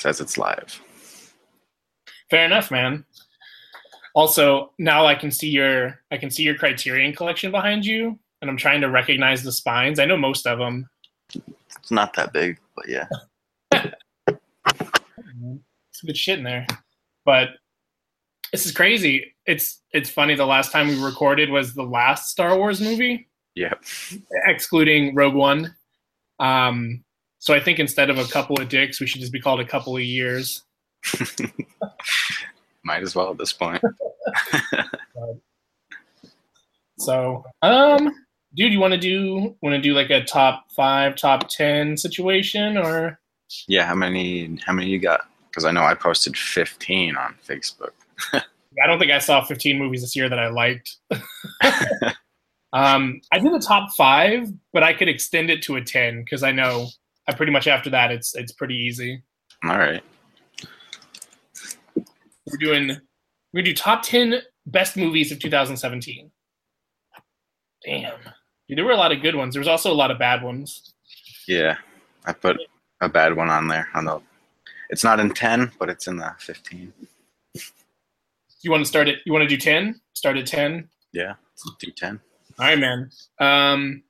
says it's live. Fair enough, man. Also, now I can see your I can see your Criterion collection behind you, and I'm trying to recognize the spines. I know most of them. It's not that big, but yeah. Some good shit in there, but this is crazy. It's it's funny. The last time we recorded was the last Star Wars movie, Yeah. excluding Rogue One. Um, so I think instead of a couple of dicks, we should just be called a couple of years. Might as well at this point. So, um, dude, you want to do want to do like a top five, top ten situation, or yeah, how many how many you got? Because I know I posted 15 on Facebook. I don't think I saw 15 movies this year that I liked. um, I did a top five, but I could extend it to a 10 because I know I pretty much after that it's it's pretty easy. All right. We're doing we're gonna do top 10 best movies of 2017. Damn, dude, there were a lot of good ones. There was also a lot of bad ones. Yeah. I put a bad one on there on the it's not in 10, but it's in the 15. You want to start it? You want to do 10? Start at 10. Yeah. Let's do 10. All right, man. Um,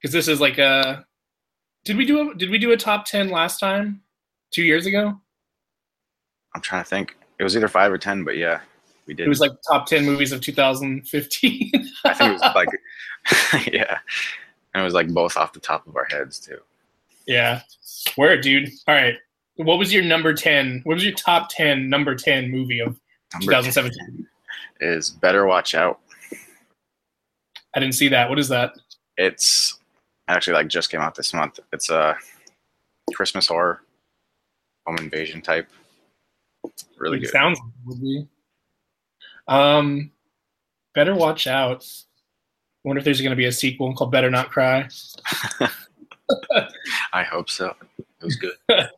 because this is like a. Did we do a Did we do a top ten last time? Two years ago. I'm trying to think. It was either 5 or 10, but yeah, we did. It was like top ten movies of 2015. I think it was like yeah. And it was like both off the top of our heads too. yeah. Where, dude? All right. What was your number ten? What was your top ten number ten movie of Number 2017? is Better Watch Out. I didn't see that. What is that? It's actually like just came out this month. It's a Christmas horror home invasion type. Really It good. sounds like would be. Um, better watch out. wonder if there's going to be a sequel called Better Not Cry. I hope so. It was good.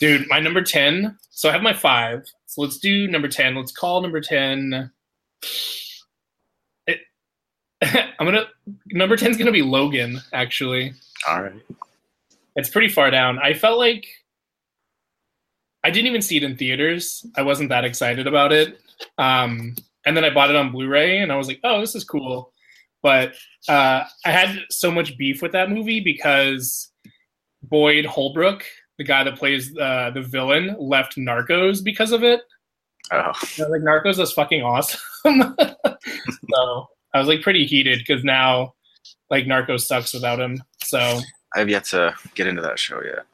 Dude, my number 10. So I have my five. So let's do number 10. Let's call number 10. I'm to, number 10 is going to be Logan, actually. All right. It's pretty far down. I felt like I didn't even see it in theaters. I wasn't that excited about it. Um, and then I bought it on Blu-ray, and I was like, "Oh, this is cool." But uh, I had so much beef with that movie because Boyd Holbrook, the guy that plays uh, the villain, left Narcos because of it. Oh, like, Narcos is fucking awesome. so I was like pretty heated because now, like, Narcos sucks without him. So I have yet to get into that show yet.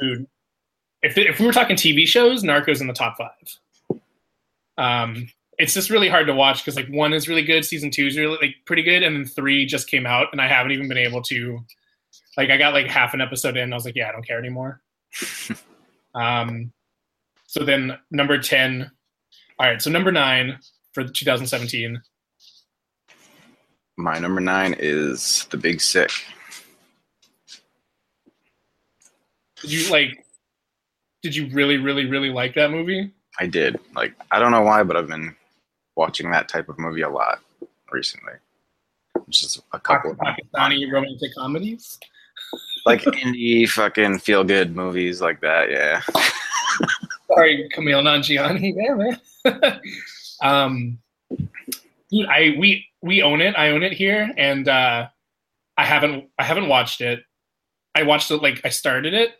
dude, if if we were talking TV shows, Narcos in the top five. Um, it's just really hard to watch because like one is really good, season two is really like pretty good, and then three just came out, and I haven't even been able to. Like, I got like half an episode in, and I was like, yeah, I don't care anymore. um, so then number ten. All right, so number nine for 2017. My number nine is The Big Sick. Did you like? Did you really, really, really like that movie? I did. Like, I don't know why, but I've been watching that type of movie a lot recently. Just a couple of Pakistani romantic comedies. like indie fucking feel good movies like that. Yeah. Sorry, Kumail Nanjiani. Yeah, man. um, I we we own it. I own it here, and uh, I haven't I haven't watched it. I watched it like I started it.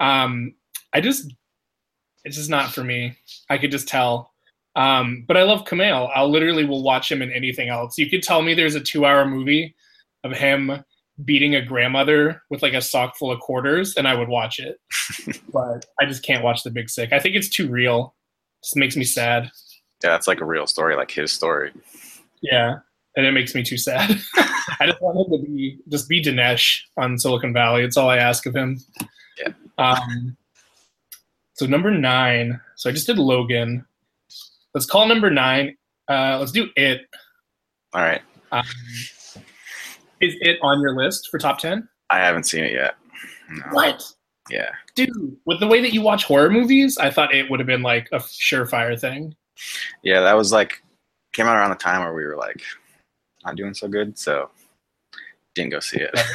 Um, I just it's just not for me. I could just tell. Um, but I love Kumail. I'll literally will watch him in anything else. You could tell me there's a two hour movie of him beating a grandmother with like a sock full of quarters, and I would watch it. but I just can't watch The Big Sick. I think it's too real. It just makes me sad. Yeah, it's like a real story, like his story. Yeah, and it makes me too sad. I just want him to be just be Dinesh on Silicon Valley. It's all I ask of him. Yeah. Um. So number nine. So I just did Logan. Let's call number nine. Uh, let's do it. All right. Um, is it on your list for top ten? I haven't seen it yet. No. What? Yeah. Dude, with the way that you watch horror movies, I thought it would have been like a surefire thing. Yeah, that was like came out around the time where we were like not doing so good, so didn't go see it.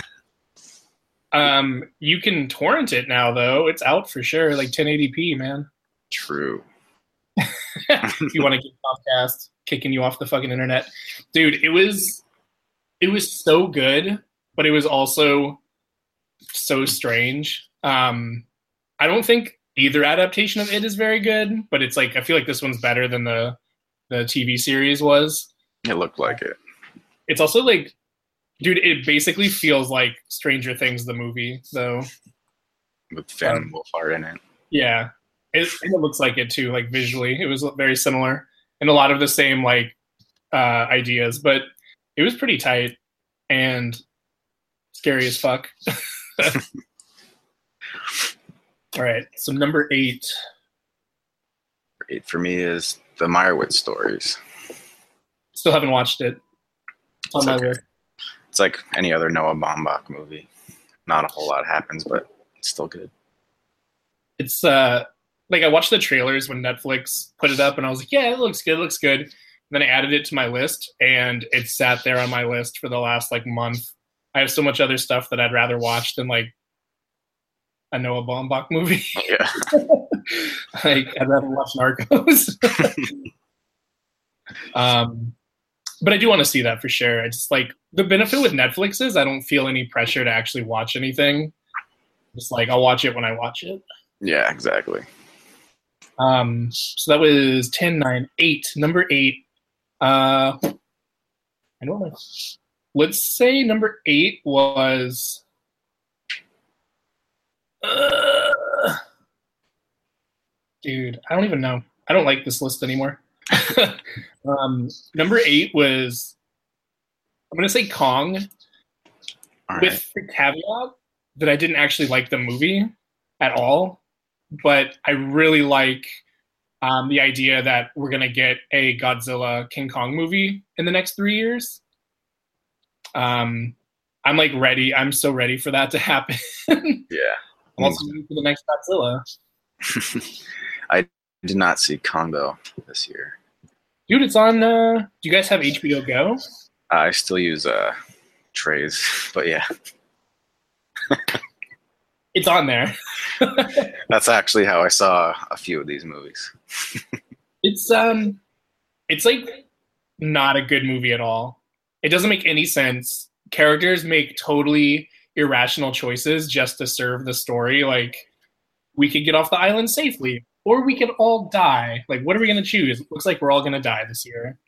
Um, you can torrent it now though. It's out for sure, like 1080p, man. True. if you want to get Comcast kicking you off the fucking internet, dude, it was it was so good, but it was also so strange. Um, I don't think either adaptation of it is very good, but it's like I feel like this one's better than the the TV series was. It looked like it. It's also like, dude, it basically feels like Stranger Things the movie, though. With Finn Um, Wolfhard in it. Yeah, it, it looks like it too. Like visually, it was very similar and a lot of the same like uh, ideas, but it was pretty tight and scary as fuck. All right, so number eight. Eight for me is the Meyerowitz stories. Still haven't watched it. It's on my okay. list. It's like any other Noah Baumbach movie. Not a whole lot happens, but it's still good. It's uh like I watched the trailers when Netflix put it up, and I was like, yeah, it looks good, it looks good. And then I added it to my list, and it sat there on my list for the last like month. I have so much other stuff that I'd rather watch than like a Noah Baumbach movie. Yeah. like I'd rather watch Narcos. um, but I do want to see that for sure. It's like the benefit with Netflix is I don't feel any pressure to actually watch anything. Just like I'll watch it when I watch it. Yeah, exactly. Um, so that was 10, 9, 8. Number 8. Uh, I don't know. Let's say number 8 was. Uh, dude, I don't even know. I don't like this list anymore. um, number 8 was. I'm going to say Kong right. with the caveat that I didn't actually like the movie at all, but I really like um, the idea that we're gonna get a Godzilla King Kong movie in the next three years. Um, I'm like ready. I'm so ready for that to happen. Yeah. I'm also ready for the next Godzilla. I did not see Congo this year. Dude, it's on. Uh, do you guys have HBO Go? I still use uh trays, but yeah, It's on there. that's actually how I saw a few of these movies. It's um, it's like not a good movie at all. It doesn't make any sense. Characters make totally irrational choices just to serve the story. Like we could get off the island safely, or we could all die. Like what are we gonna choose? It looks like we're all gonna die this year.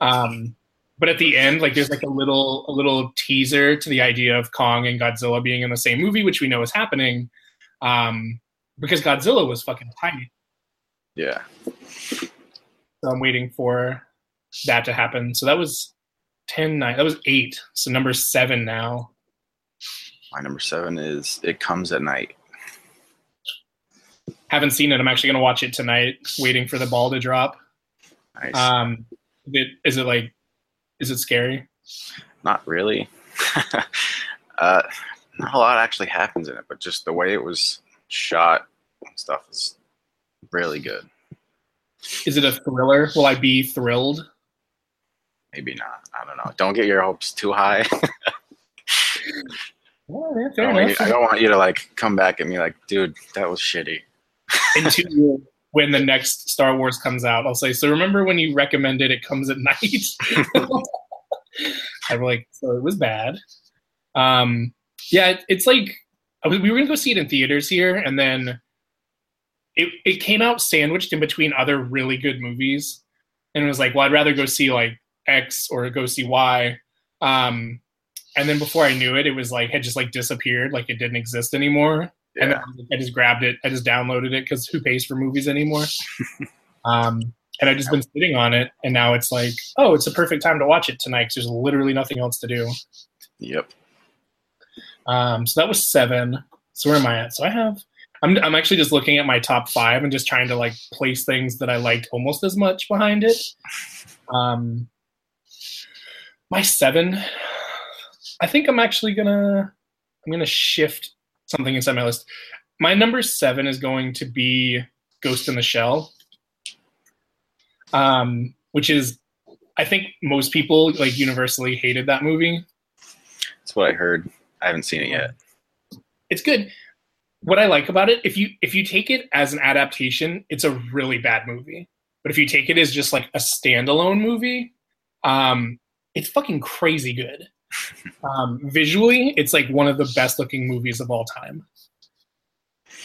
Um, but at the end, like there's like a little a little teaser to the idea of Kong and Godzilla being in the same movie, which we know is happening. Um, because Godzilla was fucking tiny. Yeah. So I'm waiting for that to happen. So that was 10, 9. That was 8. So number 7 now. My number seven is It Comes at Night. Haven't seen it. I'm actually going to watch it tonight, waiting for the ball to drop. Nice. Um, is it, is it like, is it scary? not really. uh, not a lot actually happens in it, but just the way it was shot and stuff is really good. Is it a thriller? Will I be thrilled? Maybe not. I don't know. Don't get your hopes too high. Oh, yeah, I, don't you, I don't want you to like come back at me like, dude, that was shitty. In two when the next Star Wars comes out, I'll say, so remember when you recommended it comes at night? I'm like, so it was bad. Um, yeah, it, it's like was- we were gonna go see it in theaters here, and then it it came out sandwiched in between other really good movies, and it was like, well, I'd rather go see like X or go see Y. Um, and then before I knew it, it was like had just like disappeared, like it didn't exist anymore. And Yeah. then I just grabbed it. I just downloaded it because who pays for movies anymore? um, and I've just been sitting on it, and now it's like, oh, it's a perfect time to watch it tonight because there's literally nothing else to do. Yep. Um, so that was seven. So where am I at? So I have. I'm I'm actually just looking at my top five and just trying to like place things that I liked almost as much behind it. Um, my seven. I think I'm actually gonna I'm gonna shift something inside my list. My number seven is going to be Ghost in the Shell, um, which is I think most people like universally hated that movie. That's what I heard. I haven't seen it yet. it's good. What I like about it, if you if you take it as an adaptation, it's a really bad movie. But if you take it as just like a standalone movie, um, it's fucking crazy good. Um, visually, it's like one of the best looking movies of all time.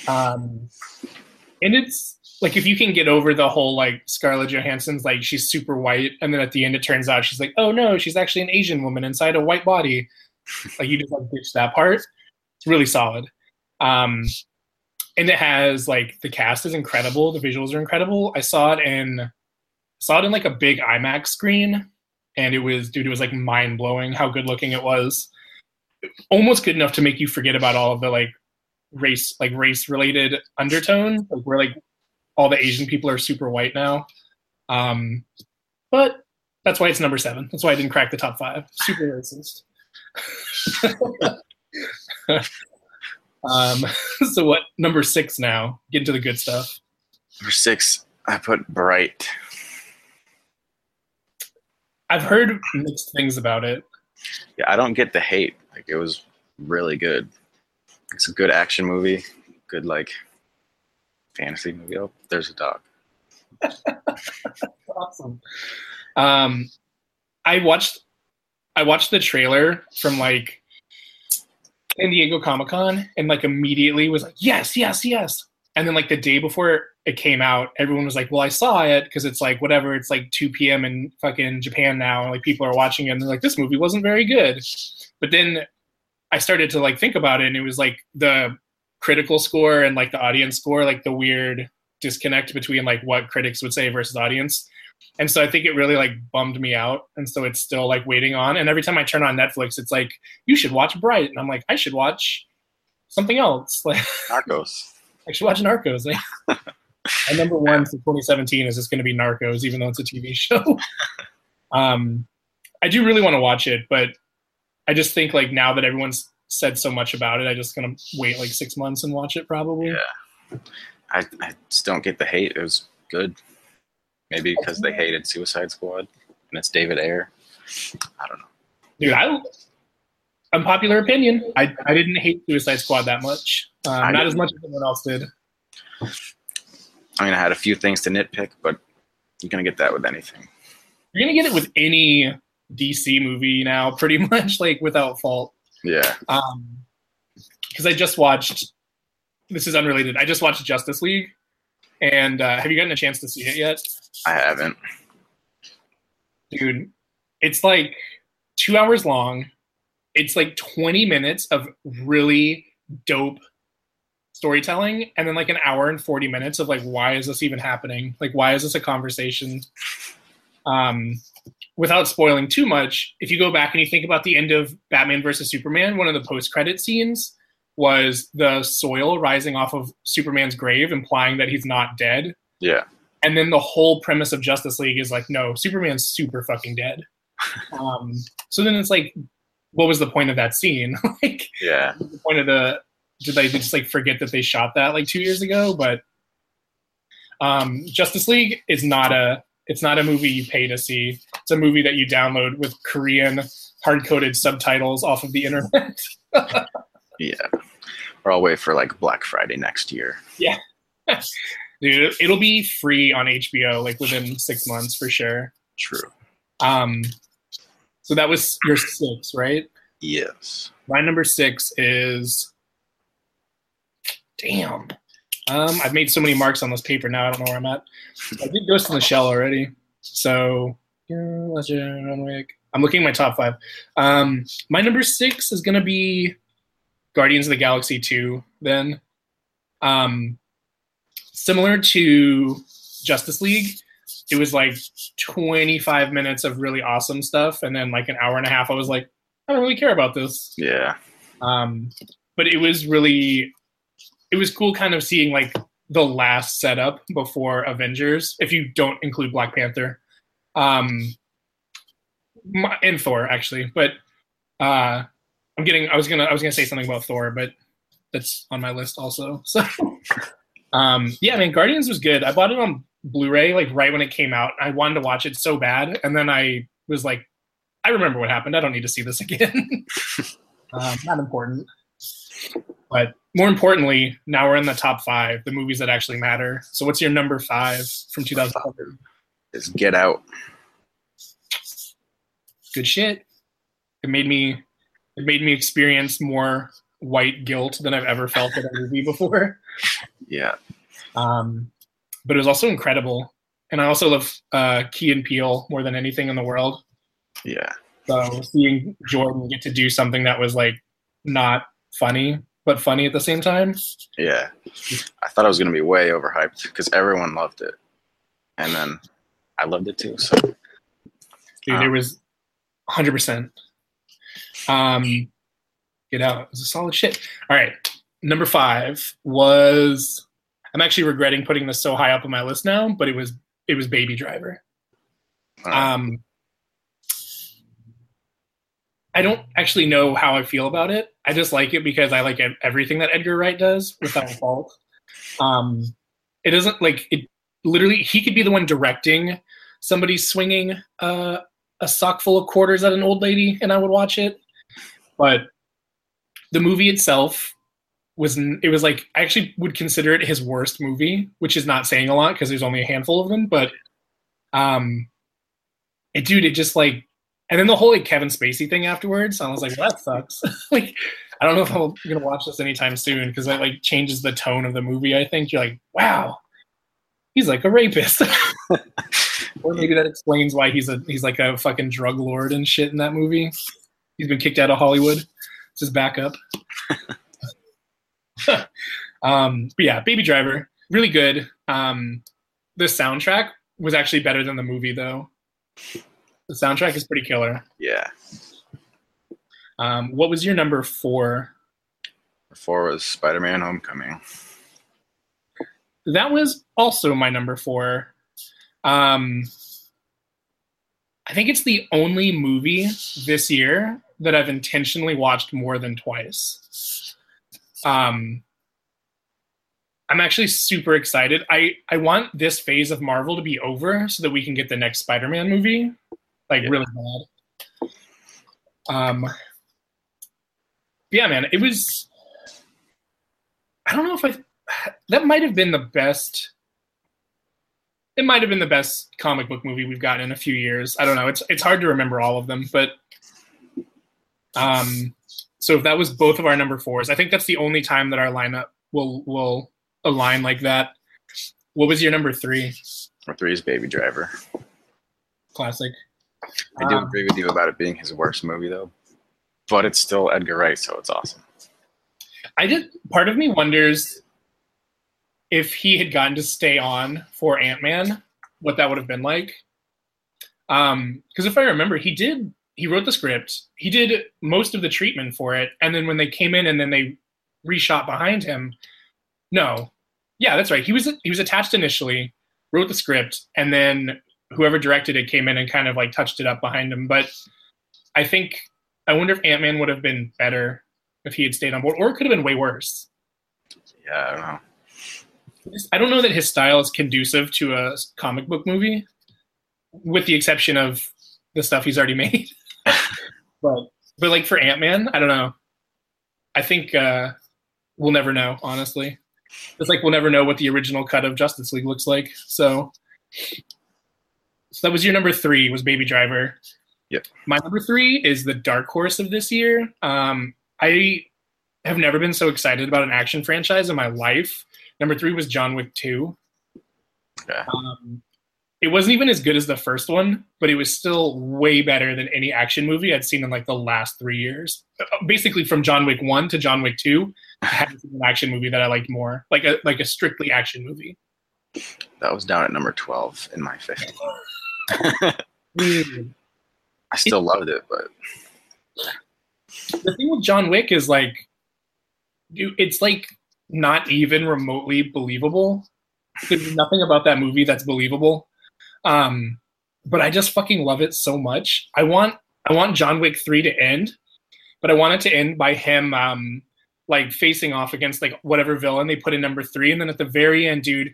Um, and it's like if you can get over the whole like Scarlett Johansson's like she's super white, and then at the end it turns out she's like, oh no, she's actually an Asian woman inside a white body. like you just like ditch that part. It's really solid. Um, and it has like the cast is incredible, the visuals are incredible. I saw it in saw it in like a big IMAX screen, and it was dude, it was like mind blowing how good looking it was. Almost good enough to make you forget about all of the like race like race related undertone. Like where like all the Asian people are super white now. Um, but that's why it's number seven. That's why I didn't crack the top five. Super racist. um, so what? Number six now. Get into the good stuff. Number six, I put Bright. I've heard mixed things about it. Yeah, I don't get the hate. Like it was really good. It's a good action movie. Good like fantasy movie. Oh, there's a dog. awesome. Um, I watched I watched the trailer from like San Diego Comic Con and like immediately was like, yes, yes, yes. And then like the day before it came out, everyone was like, well, I saw it because it's like whatever, it's like 2 p.m. in fucking Japan now, and like people are watching it and they're like, this movie wasn't very good. But then I started to like think about it and it was like the critical score and like the audience score, like the weird disconnect between like what critics would say versus audience and so i think it really like bummed me out and so it's still like waiting on and every time i turn on netflix it's like you should watch bright and i'm like i should watch something else like narcos i should watch narcos like, my number one for 2017 is just going to be narcos even though it's a tv show um i do really want to watch it but i just think like now that everyone's said so much about it i just gonna wait like six months and watch it probably yeah i, I just don't get the hate it was good Maybe because they hated Suicide Squad and it's David Ayer. I don't know. Dude, I unpopular opinion. I, I didn't hate Suicide Squad that much. Um, not as much as anyone else did. I mean, I had a few things to nitpick, but you're gonna get that with anything. You're gonna get it with any DC movie now, pretty much like without fault. Yeah. Um, because I just watched. This is unrelated. I just watched Justice League, and uh, have you gotten a chance to see it yet? I haven't. Dude, it's like two hours long. It's like 20 minutes of really dope storytelling and then like an hour and 40 minutes of like why is this even happening? Like why is this a conversation? Um without spoiling too much if you go back and you think about the end of batman versus superman one of the post-credit scenes was the soil rising off of superman's grave implying that he's not dead. Yeah. And then the whole premise of Justice League is like, no, Superman's super fucking dead. um, so then it's like, what was the point of that scene? like, yeah, the point of the did they just like forget that they shot that like two years ago? But um, Justice League is not a it's not a movie you pay to see. It's a movie that you download with Korean hard coded subtitles off of the internet. yeah, or I'll wait for like Black Friday next year. Yeah. Dude, it'll be free on HBO like within six months for sure. True. Um, so that was your six, right? Yes. My number six is. Damn. Um, I've made so many marks on this paper now. I don't know where I'm at. I did Ghost in the Shell already, so I'm looking at my top five. Um, my number six is gonna be Guardians of the Galaxy two. Then, um, similar to Justice League, it was like 25 minutes of really awesome stuff, and then like an hour and a half, I was like, I don't really care about this. Yeah. Um, but it was really, it was cool, kind of seeing like the last setup before Avengers, if you don't include Black Panther, um, and Thor actually. But uh, I'm getting, I was gonna, I was gonna say something about Thor, but that's on my list also. So. Um, yeah, I mean, Guardians was good. I bought it on Blu-ray like right when it came out. I wanted to watch it so bad, and then I was like, I remember what happened. I don't need to see this again. um, not important. But more importantly, now we're in the top five, the movies that actually matter. So, what's your number five from 2011? Is Get Out. Good shit. It made me, it made me experience more white guilt than I've ever felt at a movie before. Yeah. Um, but it was also incredible, and I also love uh, Key and Peele more than anything in the world. Yeah. So seeing Jordan get to do something that was like not funny but funny at the same time. Yeah. I thought it was going to be way overhyped because everyone loved it. And then I loved it too. So, Dude, Um, there was 100%. Um, get out. It was a solid shit. All right. Number five was, I'm actually regretting putting this so high up on my list now, but it was, it was Baby Driver. Um, I don't actually know how I feel about it. I just like it because I like everything that Edgar Wright does without fault. Um, it doesn't like it. Literally, he could be the one directing somebody swinging uh, a sock full of quarters at an old lady, and I would watch it. But the movie itself was it was like I actually would consider it his worst movie, which is not saying a lot because there's only a handful of them. But um, it dude, it just like and then the whole like Kevin Spacey thing afterwards, I was like, well, that sucks. like, I don't know if I'm gonna watch this anytime soon because that like changes the tone of the movie. I think you're like, wow, he's like a rapist, or maybe that explains why he's a he's like a fucking drug lord and shit in that movie. He's been kicked out of Hollywood. It's his backup. um, but yeah, Baby Driver, really good. Um, the soundtrack was actually better than the movie though. The soundtrack is pretty killer. yeah. Um, what was your number four? Four was Spider Man Homecoming. That was also my number four. Um, I think it's the only movie this year that I've intentionally watched more than twice. Um, I'm actually super excited. I, I want this phase of Marvel to be over so that we can get the next Spider-Man movie, like Yeah. really bad. Um, yeah, man, it was. I don't know if I. That might have been the best. It might have been the best comic book movie we've gotten in a few years. I don't know. It's it's hard to remember all of them, but um, so if that was both of our number fours, I think that's the only time that our lineup will will align like that. What was your number three? Number three is Baby Driver. Classic. I do Um, agree with you about it being his worst movie, though. But it's still Edgar Wright, so it's awesome. I just part of me wonders if he had gotten to stay on for Ant Man, what that would have been like. Um, because if I remember, he did he wrote the script, he did most of the treatment for it, and then when they came in and then they reshot behind him, no, yeah, that's right. He was he was attached initially, wrote the script, and then whoever directed it came in and kind of like touched it up behind him. But I think I wonder if Ant Man would have been better if he had stayed on board, or it could have been way worse. Yeah, I don't know. I don't know that his style is conducive to a comic book movie, with the exception of the stuff he's already made. but but like for Ant Man, I don't know. I think uh, we'll never know. Honestly, it's like we'll never know what the original cut of Justice League looks like. So, so that was your number three. Was Baby Driver. Yep. My number three is the dark horse of this year. Um, I have never been so excited about an action franchise in my life. Number three was John Wick 2. Okay. Um, it wasn't even as good as the first one, but it was still way better than any action movie I'd seen in like the last three years. Uh, Basically, from John Wick 1 to John Wick 2, I haven't seen an action movie that I liked more, like a like a strictly action movie. That was down at number 12 in my 50. Dude. I still loved it, but the thing with John Wick is like, dude, it's like not even remotely believable. There's nothing about that movie that's believable. Um, but I just fucking love it so much. I want I want John Wick three to end, but I want it to end by him um, like facing off against like whatever villain they put in number three, and then at the very end, dude,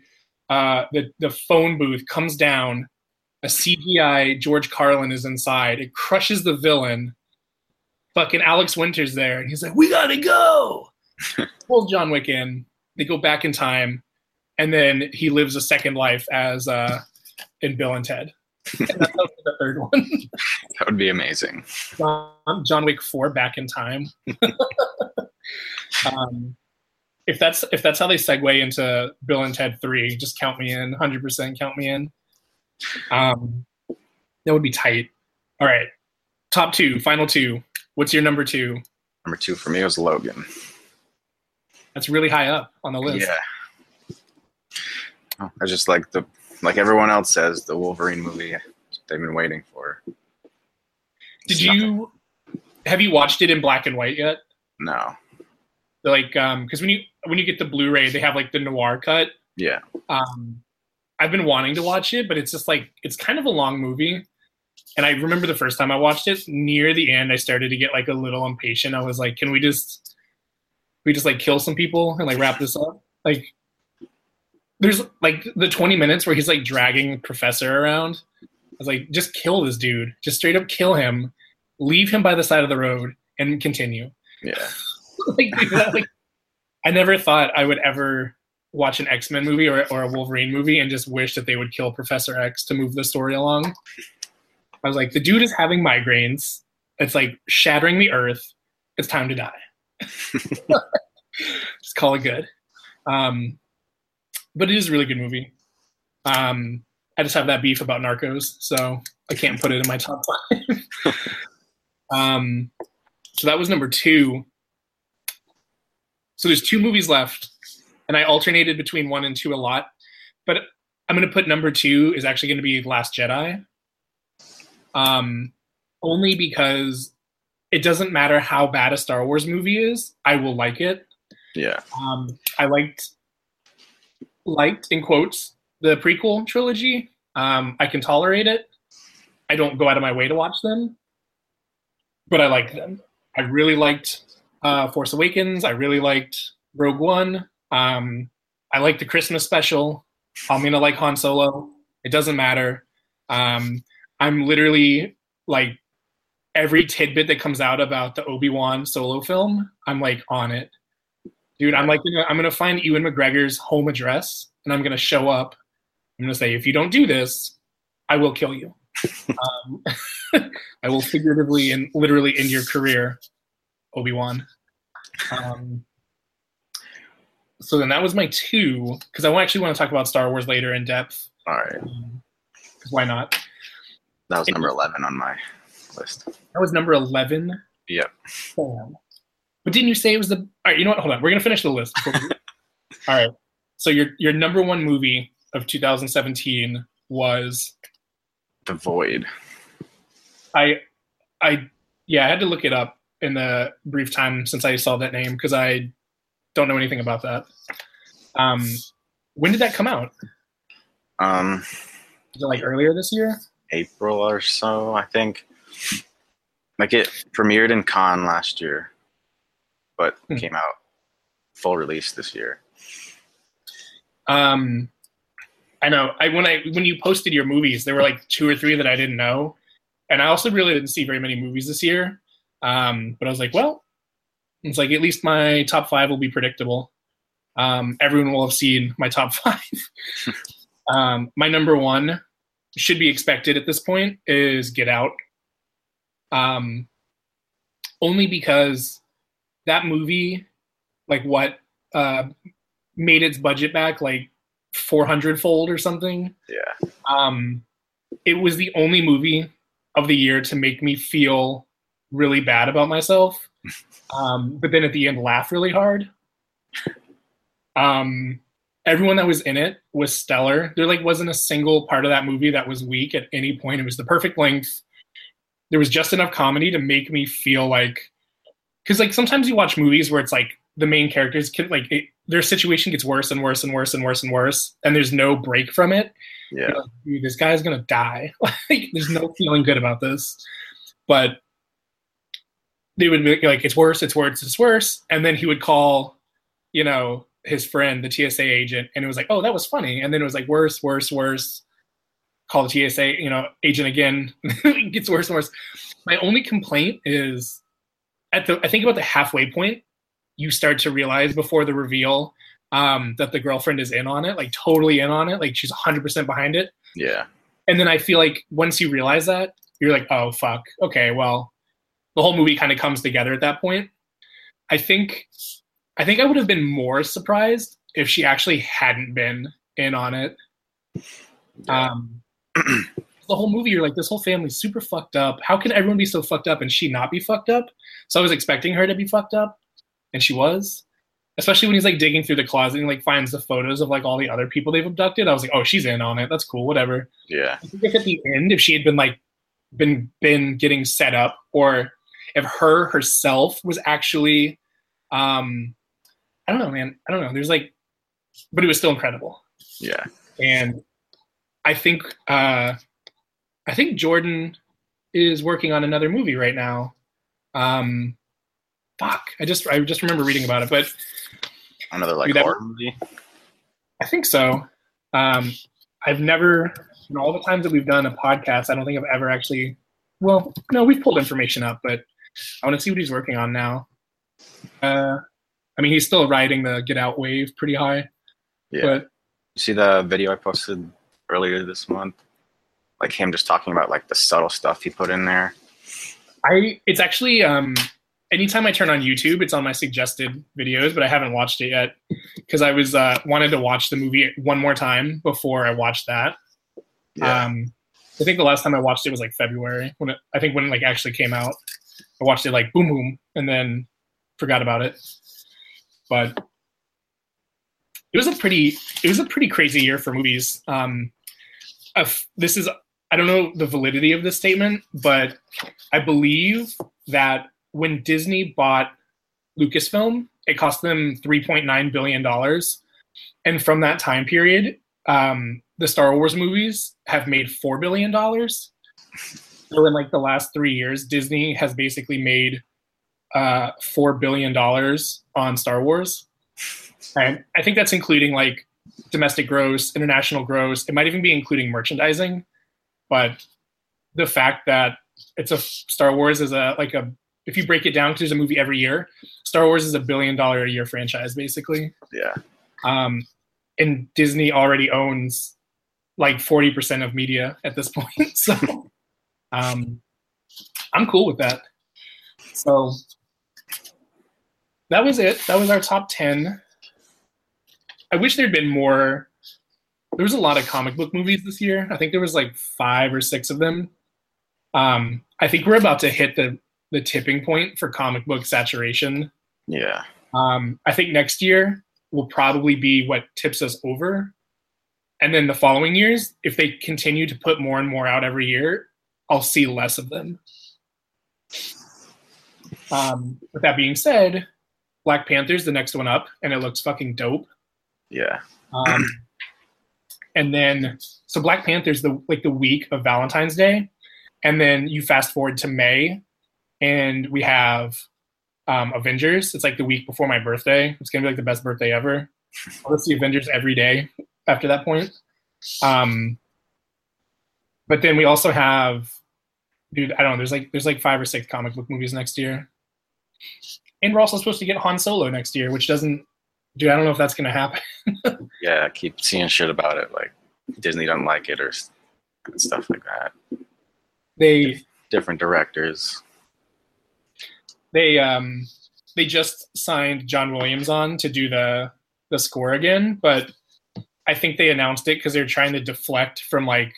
uh, the the phone booth comes down. A CGI George Carlin is inside. It crushes the villain. Fucking Alex Winter's there, and he's like, "We gotta go." pulls John Wick in. They go back in time, and then he lives a second life as uh, in Bill and Ted. And the third one. That would be amazing. John, John Wick Four Back in Time. um, if that's if that's how they segue into Bill and Ted Three, just count me in. Hundred percent, count me in. Um, that would be tight. All right, top two, final two. What's your number two? Number two for me was Logan. That's really high up on the list. Yeah. I just like the like everyone else says the Wolverine movie they've been waiting for. Did you have you watched it in black and white yet? No. Like, um, because when you when you get the Blu-ray, they have like the noir cut. Yeah. Um, I've been wanting to watch it, but it's just like it's kind of a long movie. And I remember the first time I watched it, near the end, I started to get like a little impatient. I was like, "Can we just, we just like kill some people and like wrap this up?" Like, there's like the 20 minutes where he's like dragging Professor around. I was like, "Just kill this dude. Just straight up kill him. Leave him by the side of the road and continue." Yeah. like, like, I never thought I would ever watch an X Men movie or, or a Wolverine movie and just wish that they would kill Professor X to move the story along. I was like, the dude is having migraines. It's like shattering the earth. It's time to die. just call it good. Um, but it is a really good movie. Um, I just have that beef about Narcos, so I can't put it in my top five. um, so that was number two. So there's two movies left, and I alternated between one and two a lot. But I'm going to put number two is actually going to be Last Jedi. Um, only because it doesn't matter how bad a Star Wars movie is, I will like it. Yeah. Um, I liked liked in quotes the prequel trilogy. Um, I can tolerate it. I don't go out of my way to watch them, but I like them. I really liked uh, Force Awakens. I really liked Rogue One. Um, I like the Christmas special. I'm gonna like Han Solo. It doesn't matter. Um, I'm literally like every tidbit that comes out about the Obi Wan Solo film. I'm like on it, dude. I'm like I'm gonna find Ewan McGregor's home address and I'm gonna show up. I'm gonna say, if you don't do this, I will kill you. um, I will figuratively and literally end your career, Obi Wan. Um, so then that was my two because I actually want to talk about Star Wars later in depth. All right. Um, why not? That was number 11 on my list. That was number eleven. Yep. Damn. But didn't you say it was the? All right. You know what? Hold on. We're gonna finish the list. before we- All right. So your your number one movie of 2017 was The Void. I I yeah I had to look it up in the brief time since I saw that name because I don't know anything about that. Um, when did that come out? Um, like earlier this year? April or so, I think. Like it premiered in Cannes last year, but Hmm. came out full release this year. Um, I know. I when I when you posted your movies, there were like two or three that I didn't know, and I also really didn't see very many movies this year. Um, but I was like, well, it's like at least my top five will be predictable. Um, everyone will have seen my top five. um, my number one should be expected at this point is Get Out. Um, only because that movie, like what uh, made its budget back like 400 fold or something. Yeah. Um, it was the only movie of the year to make me feel really bad about myself. Um, but then at the end, laugh really hard. Um, everyone that was in it was stellar. There like wasn't a single part of that movie that was weak at any point. It was the perfect length. There was just enough comedy to make me feel like, because like sometimes you watch movies where it's like the main characters can like it, their situation gets worse and worse and worse and worse and worse, and there's no break from it. Yeah. Like, Dude, this guy's gonna die. like, there's no feeling good about this. But they would be like, it's worse, it's worse, it's worse, and then he would call, you know, his friend, the TSA agent, and it was like, oh, that was funny, and then it was like worse, worse, worse. Call the TSA, you know, agent again. it gets worse and worse. My only complaint is at the I think about the halfway point you start to realize before the reveal um, that the girlfriend is in on it, like totally in on it, like she's 100% behind it. Yeah. And then I feel like once you realize that, you're like, oh fuck, okay, well, the whole movie kind of comes together at that point. I think, I think I would have been more surprised if she actually hadn't been in on it. Um, the whole movie, you're like, this whole family's super fucked up. How can everyone be so fucked up and she not be fucked up? So I was expecting her to be fucked up, and she was. Especially when he's like digging through the closet and like finds the photos of like all the other people they've abducted. I was like, oh, she's in on it. That's cool. Whatever. Yeah. I think if at the end, if she had been like been been getting set up, or if her herself was actually, um, I don't know, man. I don't know. There's like, but it was still incredible Yeah. and I think uh, I think Jordan is working on another movie right now. Um, fuck, I just I just remember reading about it, but Another like horror movie. I think so. Um, I've never, in all the times that we've done a podcast, I don't think I've ever actually. Well, no, we've pulled information up, but I want to see what he's working on now. Uh, I mean, he's still riding the Get Out wave pretty high, Yeah. but You see the video I posted earlier this month? Like him just talking about like the subtle stuff he put in there. I it's actually um anytime I turn on YouTube, it's on my suggested videos, but I haven't watched it yet because I was uh wanted to watch the movie one more time before I watched that. Yeah. Um I think the last time I watched it was like February when it, I think when it like actually came out. I watched it like boom boom and then forgot about it. But it was a pretty it was a pretty crazy year for movies. Um this is I don't know the validity of this statement, but I believe that when Disney bought Lucasfilm, it cost them $3.9 billion. And from that time period, um, the Star Wars movies have made $4 billion. So in like the last three years, Disney has basically made uh, $4 billion on Star Wars. And I think that's including like domestic gross, international gross. It might even be including merchandising. But the fact that it's a Star Wars is a like a if you break it down, 'cause there's a movie every year. Star Wars is a billion dollar a year franchise, basically. yeah. Um, and Disney already owns like forty percent of media at this point. So um, I'm cool with that. So that was it. That was our top ten. I wish there'd been more. There was a lot of comic book movies this year. I think there was like five or six of them. Um, I think we're about to hit the the tipping point for comic book saturation. Yeah. Um, I think next year will probably be what tips us over. And then the following years, if they continue to put more and more out every year, I'll see less of them. Um, with that being said, Black Panther's the next one up, and it looks fucking dope. Yeah. Um, and then, so Black Panther's the like the week of Valentine's Day, and then you fast forward to May, and we have um, Avengers. It's like the week before my birthday. It's gonna be like the best birthday ever. I'll see Avengers every day after that point. Um, but then we also have, dude, I don't know. There's like there's like five or six comic book movies next year, and we're also supposed to get Han Solo next year, which doesn't. Dude, I don't know if that's gonna happen. Yeah. I keep seeing shit about it. Like Disney doesn't like it or stuff like that. They Different directors. they um they just signed John Williams on to do the the score again, but I think they announced it because they're trying to deflect from like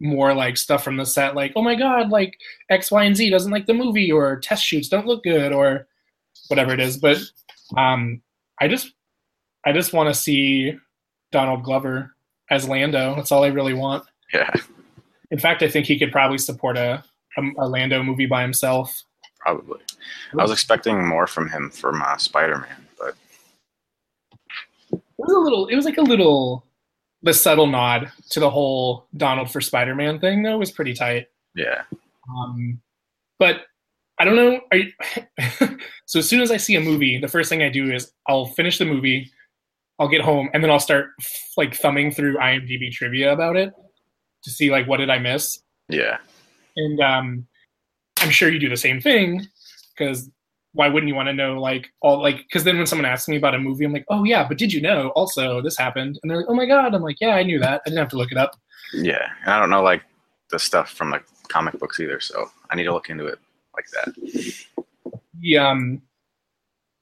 more like stuff from the set, like oh my god, like X, Y, and Z doesn't like the movie, or test shoots don't look good, or whatever it is. But um, I just I just want to see Donald Glover as Lando. That's all I really want. Yeah. In fact, I think he could probably support a a, a Lando movie by himself. Probably. I was expecting more from him from uh, Spider Man, but it was a little it was like a little the subtle nod to the whole donald for spider-man thing though was pretty tight yeah. um, but i don't know are you, so as soon as i see a movie the first thing i do is i'll finish the movie i'll get home and then i'll start like thumbing through imdb trivia about it to see like what did i miss Yeah. and um, i'm sure you do the same thing because why wouldn't you want to know like all like because then when someone asks me about a movie, I'm like, oh yeah, but did you know also this happened? And they're like, oh my god, I'm like, yeah, I knew that. I didn't have to look it up. Yeah, and I don't know like the stuff from like comic books either, so I need to look into it like that. Yeah, um,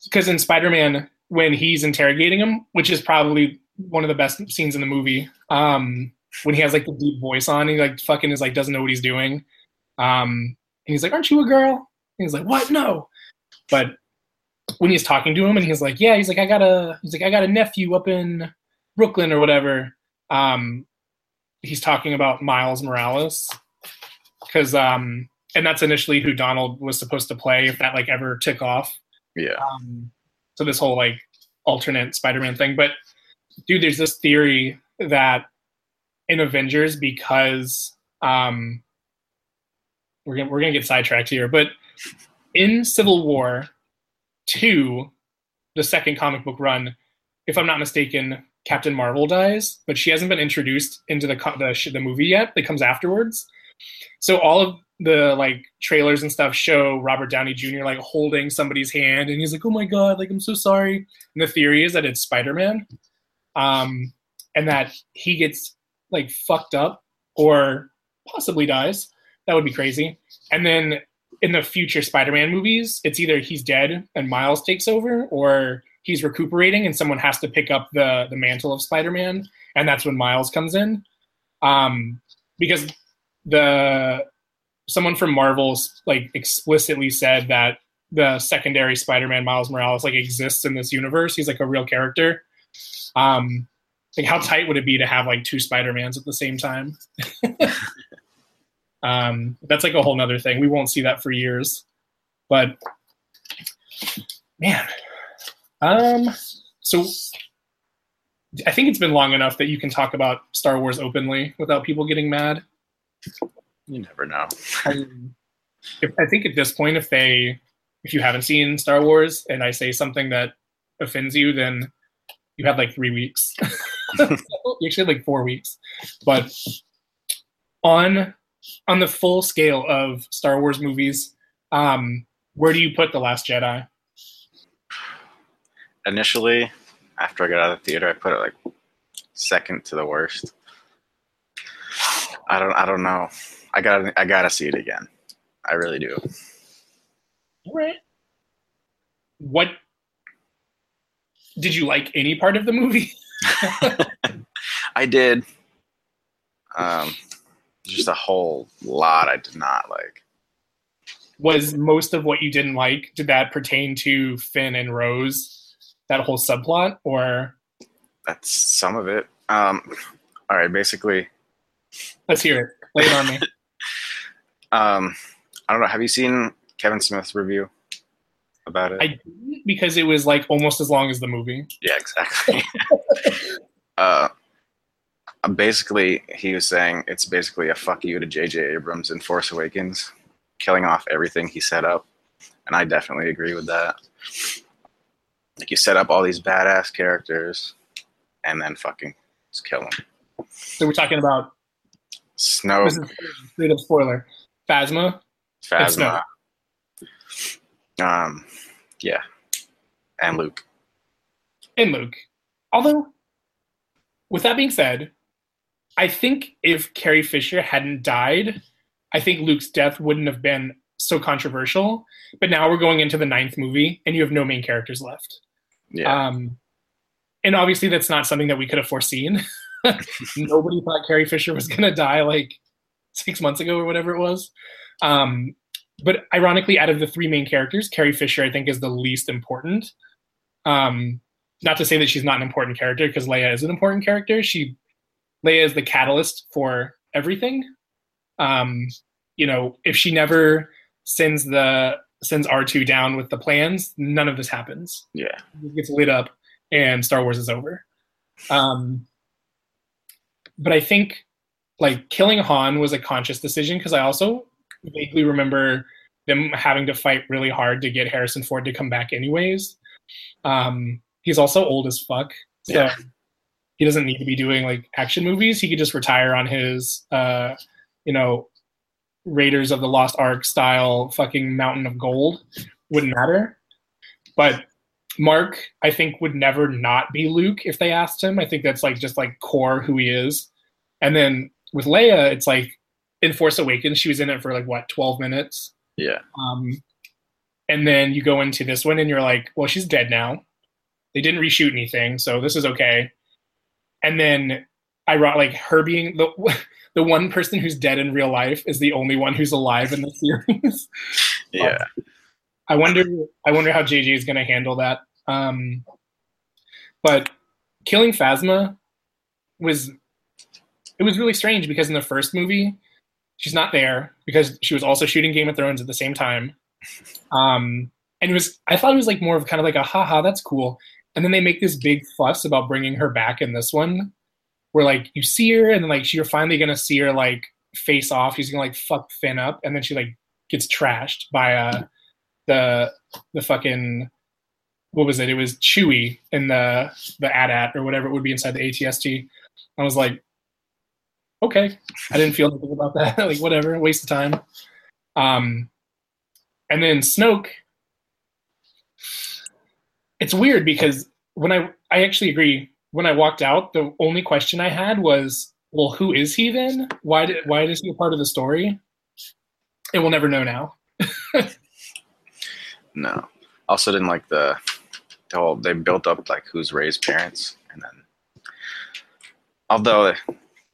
because in Spider-Man, when he's interrogating him, which is probably one of the best scenes in the movie, um, when he has like the deep voice on, he like fucking is like doesn't know what he's doing, um, and he's like, "Aren't you a girl?" And he's like, "What? No." But when he's talking to him, and he's like, "Yeah," he's like, "I got a," he's like, "I got a nephew up in Brooklyn or whatever." Um, he's talking about Miles Morales because um, and that's initially who Donald was supposed to play if that like ever took off. Yeah. Um, so this whole like alternate Spider-Man thing, but dude, there's this theory that in Avengers because um, we're gonna we're gonna get sidetracked here, but in Civil War two, the second comic book run, if I'm not mistaken, Captain Marvel dies, but she hasn't been introduced into the the, the movie yet. That comes afterwards. So all of the like trailers and stuff show Robert Downey Jr. like holding somebody's hand, and he's like, "Oh my god, like I'm so sorry." And the theory is that it's Spider Man, um, and that he gets like fucked up or possibly dies. That would be crazy. And then in the future Spider-Man movies, it's either he's dead and Miles takes over, or he's recuperating and someone has to pick up the the mantle of Spider-Man, and that's when Miles comes in. Um, because the someone from Marvel's like explicitly said that the secondary Spider-Man Miles Morales like exists in this universe. He's like a real character. Um, like how tight would it be to have like two Spider-Mans at the same time? um, that's like a whole nother thing. We won't see that for years. But man, um, so I think it's been long enough that you can talk about Star Wars openly without people getting mad. You never know. I, if, I think at this point, if they, if you haven't seen Star Wars and I say something that offends you, then you have like three weeks. You actually, like four weeks. But on on the full scale of Star Wars movies, um, where do you put the Last Jedi? Initially, after I got out of the theater, I put it like second to the worst. I don't. I don't know. I got. I gotta see it again. I really do. All right. What did you like? Any part of the movie? I did. Um, just a whole lot I did not like. Was most of what you didn't like did that pertain to Finn and Rose, that whole subplot, or? That's some of it. Um, all right, basically. Let's hear it. Lay it on me. um, I don't know. Have you seen Kevin Smith's review about it? I didn't because it was like almost as long as the movie. Yeah, exactly. uh, basically, he was saying it's basically a fuck you to J.J. Abrams in Force Awakens, killing off everything he set up, and I definitely agree with that. Like you set up all these badass characters, and then fucking just kill them. So we're talking about Snoke. This is straight up spoiler. Phasma. Phasma. Um, yeah, and Luke. And Luke. Although, with that being said, I think if Carrie Fisher hadn't died, I think Luke's death wouldn't have been so controversial. But now we're going into the ninth movie, and you have no main characters left. Yeah. Um, and obviously, that's not something that we could have foreseen. Nobody thought Carrie Fisher was going to die like six months ago or whatever it was. Um, but ironically, out of the three main characters, Carrie Fisher, I think, is the least important. Um, not to say that she's not an important character, because Leia is an important character. She Leia is the catalyst for everything. Um, you know, if she never sends the sends R two down with the plans, none of this happens. Yeah, it gets lit up, and Star Wars is over. Um, but I think like killing Han was a conscious decision because I also vaguely remember them having to fight really hard to get Harrison Ford to come back, anyways. Um, he's also old as fuck, so Yeah. He doesn't need to be doing like action movies. He could just retire on his, uh, you know, Raiders of the Lost Ark style fucking mountain of gold. Wouldn't matter. But Mark, I think, would never not be Luke if they asked him. I think that's like just like core who he is. And then with Leia, it's like in Force Awakens, she was in it for like what, 12 minutes? Yeah. Um, and then you go into this one and you're like, well, she's dead now. They didn't reshoot anything, so this is okay. And then I wrote like her being the the one person who's dead in real life is the only one who's alive in the series. Yeah. I wonder I wonder how JJ is going to handle that. Um, but killing Phasma was it was really strange because in the first movie she's not there because she was also shooting Game of Thrones at the same time. Um, and it was I thought it was like more of kind of like a haha that's cool. And then they make this big fuss about bringing her back in this one, where like you see her and like you're finally gonna see her like face off. She's gonna like fuck Finn up, and then she like gets trashed by uh the the fucking what was it? It was Chewie in the the AT-AT or whatever it would be inside the ATST. I was like, okay, I didn't feel anything about that. like whatever, waste of time. Um, and then Snoke. It's weird because when I I actually agree. When I walked out, the only question I had was, well, who is he then? Why did why is he a part of the story? And we'll never know now. No. Also didn't like the, the whole they built up like who's Rey's parents, and then although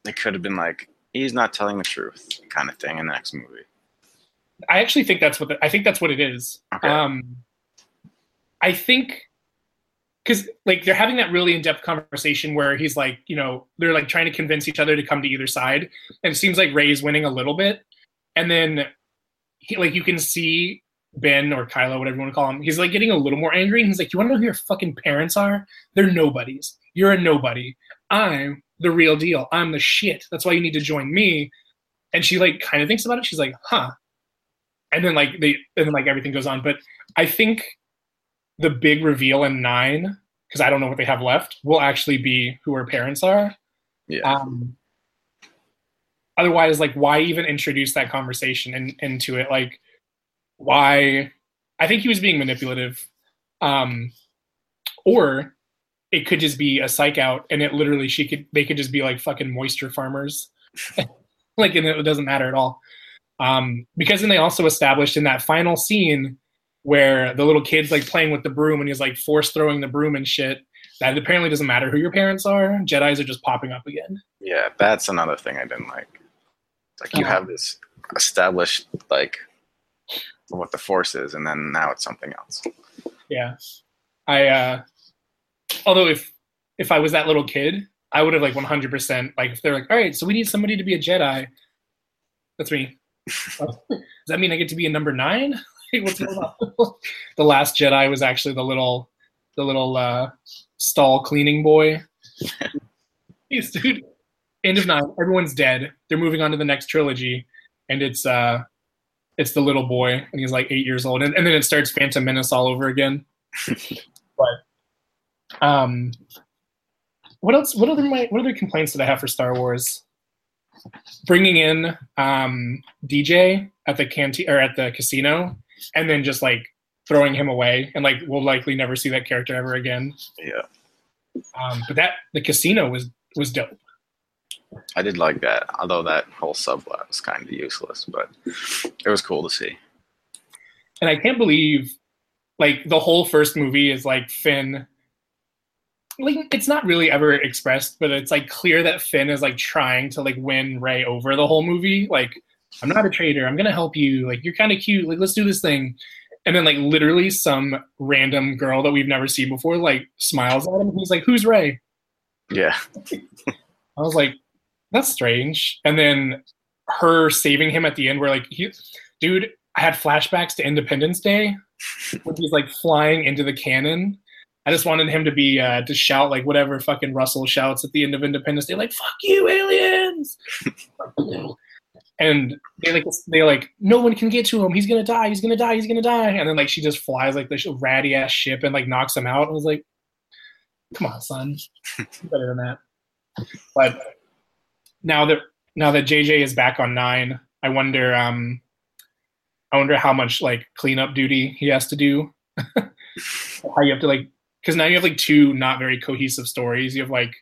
they could have been like he's not telling the truth kind of thing in the next movie. I actually think that's what the, I think that's what it is. Okay. Um, I think because like they're having that really in-depth conversation where he's like, you know, they're like trying to convince each other to come to either side, and it seems like Rey's winning a little bit, and then he like you can see Ben or Kylo, whatever you want to call him, he's like getting a little more angry, and he's like, "You want to know who your fucking parents are? They're nobodies. You're a nobody. I'm the real deal. I'm the shit. That's why you need to join me." And she like kind of thinks about it. She's like, "Huh." And then like they and then like everything goes on, but I think the big reveal in nine because I don't know what they have left will actually be who her parents are. Yeah. Um, otherwise, like, why even introduce that conversation in, into it? Like, why? I think he was being manipulative, um, or it could just be a psych out, and it literally she could they could just be like fucking moisture farmers, like, and it doesn't matter at all. Um, because then they also established in that final scene where the little kid's like playing with the broom and he's like force throwing the broom and shit. That apparently doesn't matter who your parents are. Jedi's are just popping up again. Yeah, that's another thing I didn't like. It's like you Uh-huh. have this established like what the force is, and then now it's something else. Yeah. I uh although if if I was that little kid, I would have like 100% like if they're like, "All right, so we need somebody to be a Jedi." That's me. Does that mean I get to be a number 9? Like, What's going the last Jedi was actually the little the little uh stall cleaning boy. He's dude end of 9, everyone's dead. They're moving on to the next trilogy and it's uh it's the little boy and he's like 8 years old and, and then it starts Phantom Menace all over again. but um what else what other my, what other complaints did i have for star wars bringing in um dj at the canteen or at the casino and then just like throwing him away and like we'll likely never see that character ever again Yeah, um but that the casino was was dope I did like that. Although that whole subplot was kind of useless, but it was cool to see. and i can't believe like the whole first movie is like finn like it's not really ever expressed but it's like clear that finn is like trying to like win Rey over the whole movie like i'm not a traitor i'm gonna help you. Like you're kind of cute. Like let's do this thing. And then like literally some random girl that we've never seen before like smiles at him. He's like who's Rey? Yeah, I was like, that's strange. And then her saving him at the end, where like, he, dude, I had flashbacks to Independence Day when he's like flying into the cannon. I just wanted him to be uh, to shout like whatever fucking Russell shouts at the end of Independence Day, like "fuck you, aliens!" and they like they like no one can get to him. He's gonna die. He's gonna die. He's gonna die. And then like she just flies like this ratty ass ship and like knocks him out. I was like, come on, son, better than that. But now that now that JJ is back on nine, I wonder um I wonder how much like cleanup duty he has to do. how you have to like because now you have like two not very cohesive stories. You have like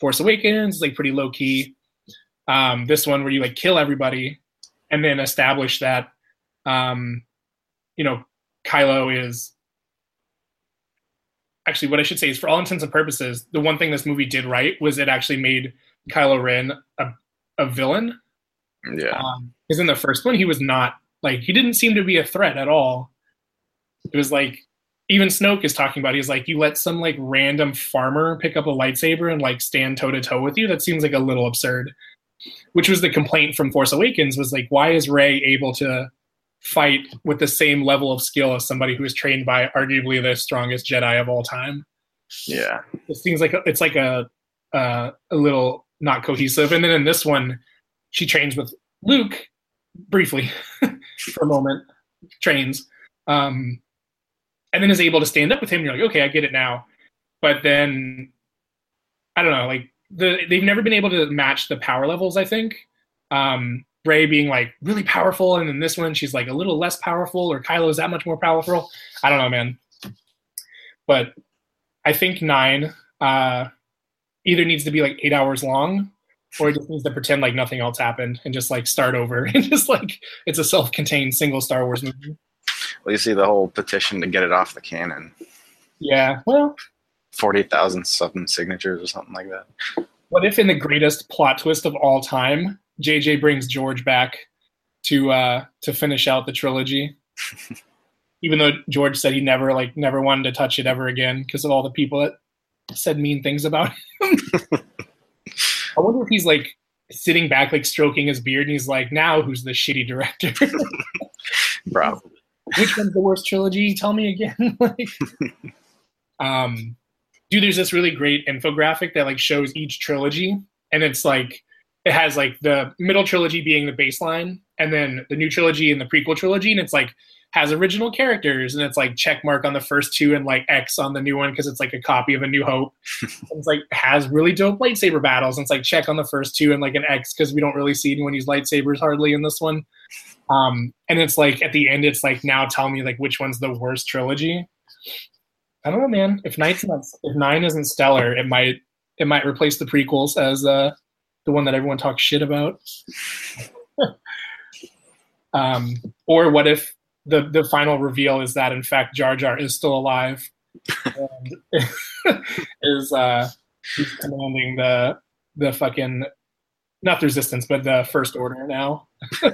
Force Awakens, like pretty low key. Um, this one where you like kill everybody and then establish that um, you know Kylo is actually what I should say is for all intents and purposes, the one thing this movie did right was it actually made Kylo Ren a, a villain. Yeah. Because um, in the first one, he was not like he didn't seem to be a threat at all. It was like even Snoke is talking about. He's like, you let some like random farmer pick up a lightsaber and like stand toe to toe with you. That seems like a little absurd. Which was the complaint from Force Awakens was like, why is Rey able to fight with the same level of skill as somebody who is trained by arguably the strongest Jedi of all time? Yeah, it seems like a, it's like a uh, a little not cohesive. And then in this one, she trains with Luke briefly for a moment, trains. Um, and then is able to stand up with him. You're like, okay, I get it now. But then, I don't know, like the they've never been able to match the power levels. I think um, Rey being like really powerful, and then this one she's like a little less powerful, or Kylo is that much more powerful. I don't know, man. But I think nine uh, either needs to be like eight hours long, or it just needs to pretend like nothing else happened and just like start over and just like it's a self-contained single Star Wars movie. Well, you see the whole petition to get it off the canon. Yeah, well, forty thousand something signatures or something like that. What if, in the greatest plot twist of all time, JJ brings George back to uh, to finish out the trilogy? Even though George said he never like never wanted to touch it ever again because of all the people that said mean things about him. I wonder if he's like sitting back, like stroking his beard, and he's like, "Now who's the shitty director?" Probably which one's the worst trilogy? Tell me again. like, um, dude, there's this really great infographic that like shows each trilogy, and it's like it has like the middle trilogy being the baseline, and then the new trilogy and the prequel trilogy, and it's like has original characters, and it's like check mark on the first two and like X on the new one because it's like a copy of A New Hope. it's like has really dope lightsaber battles, and it's like check on the first two and like an X because we don't really see anyone use lightsabers hardly in this one. Um, and it's like at the end, it's like now tell me like which one's the worst trilogy. I don't know, man. If nine's not, if nine isn't stellar, it might it might replace the prequels as uh, the one that everyone talks shit about. um, or what if the the final reveal is that in fact Jar Jar is still alive and is uh, he's commanding the the fucking not the resistance but the first order now. I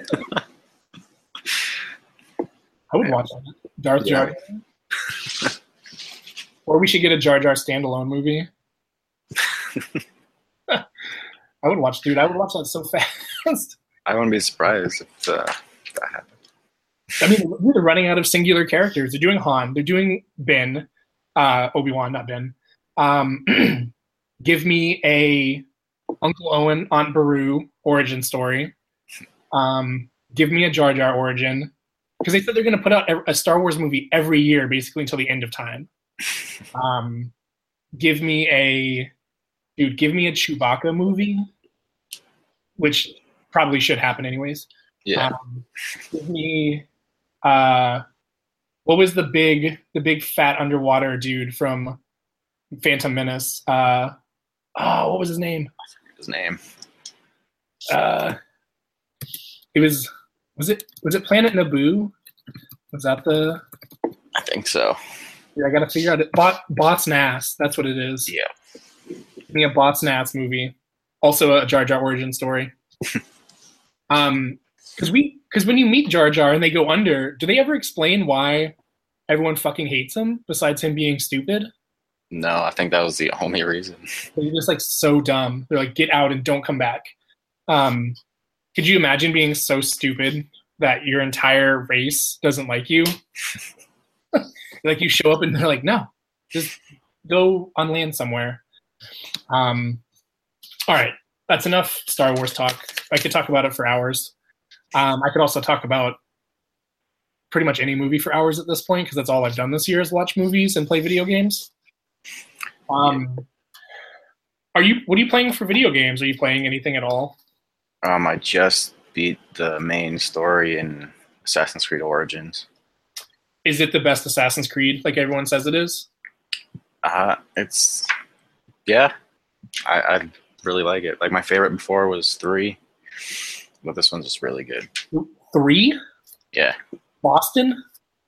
would watch that. Darth yeah. Jar. Or we should get a Jar Jar standalone movie. I would watch, dude. I would watch that so fast. I wouldn't be surprised if uh, that happened. I mean, they're running out of singular characters. They're doing Han. They're doing Ben, uh, Obi Wan, not Ben. Um, give me a Uncle Owen, Aunt Beru origin story. Um, give me a Jar Jar origin because they said they're going to put out a Star Wars movie every year, basically until the end of time. Um, give me a dude. Give me a Chewbacca movie, which probably should happen anyways. Yeah. Um, give me uh, what was the big the big fat underwater dude from Phantom Menace? Uh, oh, what was his name? His name. Uh, it was was it was it Planet Naboo? Was that the? I think so. Yeah, I gotta figure out it. Bot Boss Nass. That's what it is. Yeah. Give me a Boss Nass movie. Also a Jar Jar origin story. um, because we because when you meet Jar Jar and they go under, do they ever explain why everyone fucking hates him besides him being stupid? No, I think that was the only reason. They're just like so dumb. They're like, get out and don't come back. Um, could you imagine being so stupid that your entire race doesn't like you? like you show up and they're like, no, just go on land somewhere. Um, all right, that's enough Star Wars talk. I could talk about it for hours. Um, I could also talk about pretty much any movie for hours at this point because that's all I've done this year is watch movies and play video games. Um, are you? What are you playing for video games? Are you playing anything at all? Um, I just beat the main story in Assassin's Creed Origins. Is it the best Assassin's Creed like everyone says it is? Uh, it's yeah, I, I really like it. Like my favorite before was three, but this one's just really good. Three? Yeah, Boston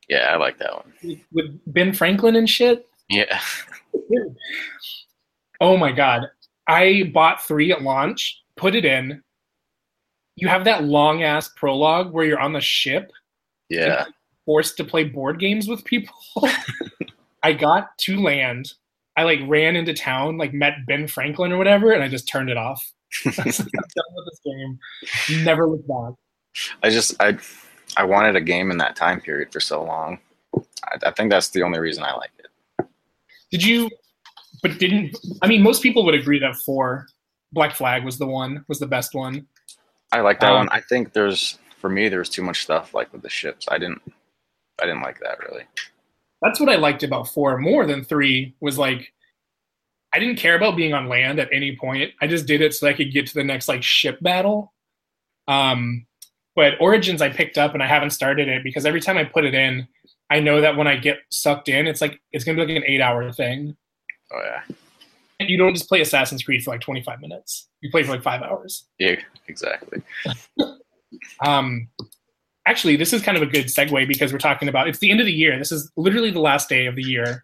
yeah, I like that one. with, with Ben Franklin and shit. Yeah, Oh my god. I bought three at launch, put it in. You have that long ass prologue where you're on the ship, yeah, forced to play board games with people. I got to land. I like ran into town, like met Ben Franklin or whatever, and I just turned it off. I was like, I'm done with this game. Never looked back. I just I I wanted a game in that time period for so long. I, I think that's the only reason I like it. Did you? But didn't I mean most people would agree that four Black Flag was the one was the best one. I like that Um, one. I think there's for me there's too much stuff like with the ships. I didn't I didn't like that really. That's what I liked about four more than three was like I didn't care about being on land at any point. I just did it so I could get to the next like ship battle. Um, but Origins I picked up and I haven't started it because every time I put it in, I know that when I get sucked in, it's like it's gonna be like an eight hour thing. Oh yeah, And you don't just play Assassin's Creed for like 25 minutes. You play for like five hours. yeah, exactly. Um, actually, this is kind of a good segue because we're talking about it's the end of the year. This is literally the last day of the year,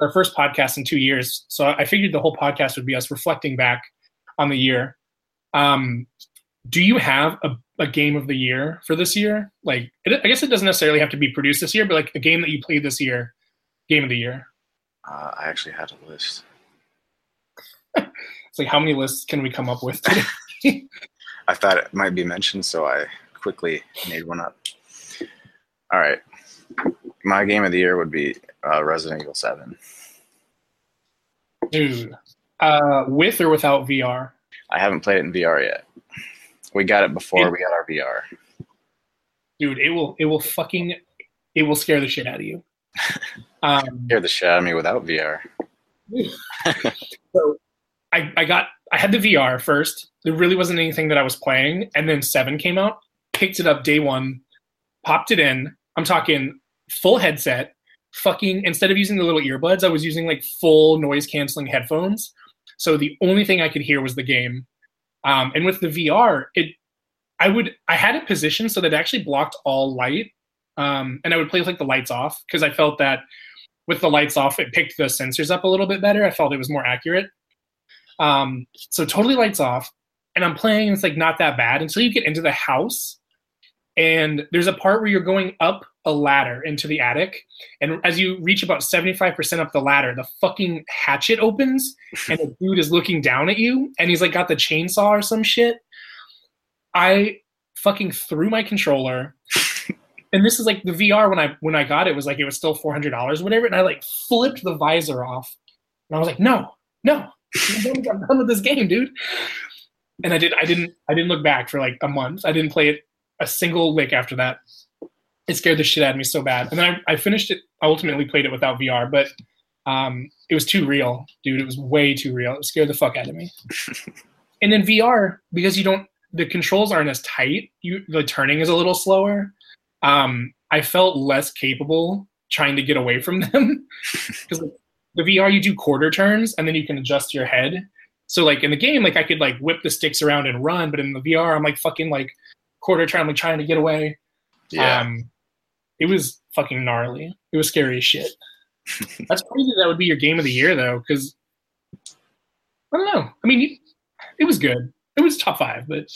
our first podcast in two years. So I figured the whole podcast would be us reflecting back on the year. Um, do you have a, a game of the year for this year? Like, it, I guess it doesn't necessarily have to be produced this year, but like a game that you played this year, game of the year. Uh, I actually had a list. It's like how many lists can we come up with today? I thought it might be mentioned, so I quickly made one up. All right, my game of the year would be uh, Resident Evil Seven. Dude, uh, with or without VR? I haven't played it in VR yet. We got it before we got our VR. dude it will it will fucking it will scare the shit out of you um Scared the shit out of me without VR. so I, I got i had the vr first there really wasn't anything that i was playing and then seven came out picked it up day one popped it in. I'm talking full headset fucking instead of using the little earbuds i was using like full noise canceling headphones. So the only thing i could hear was the game. Um, and with the vr it i would i had it positioned so that it actually blocked all light um, and i would play with like the lights off because i felt that with the lights off it picked the sensors up a little bit better. I felt it was more accurate. Um, so totally lights off and i'm playing and it's like not that bad until you get into the house and there's a part where you're going up a ladder into the attic. And as you reach about 75% up the ladder the fucking hatchet opens and the dude is looking down at you and he's like got the chainsaw or some shit. I fucking threw my controller. And this is like the vr when i when i got it was like it was still $400 or whatever. And i like flipped the visor off and i was like no no I'm done with this game dude. And i did i didn't i didn't look back for like a month. I didn't play it a single lick after that it scared the shit out of me so bad. And then i, I finished it I ultimately played it without vr but um, it was too real dude. It was way too real. It scared the fuck out of me. And in vr because you don't the controls aren't as tight you the turning is a little slower. Um, i felt less capable trying to get away from them. Because the vr you do quarter turns and then you can adjust your head. So like in the game like i could like whip the sticks around and run but in the vr i'm like fucking like quarter like trying to get away Yeah, um, it was fucking gnarly. It was scary as shit. That's crazy. That would be your game of the year, though, because I don't know. I mean, it was good. It was top five, but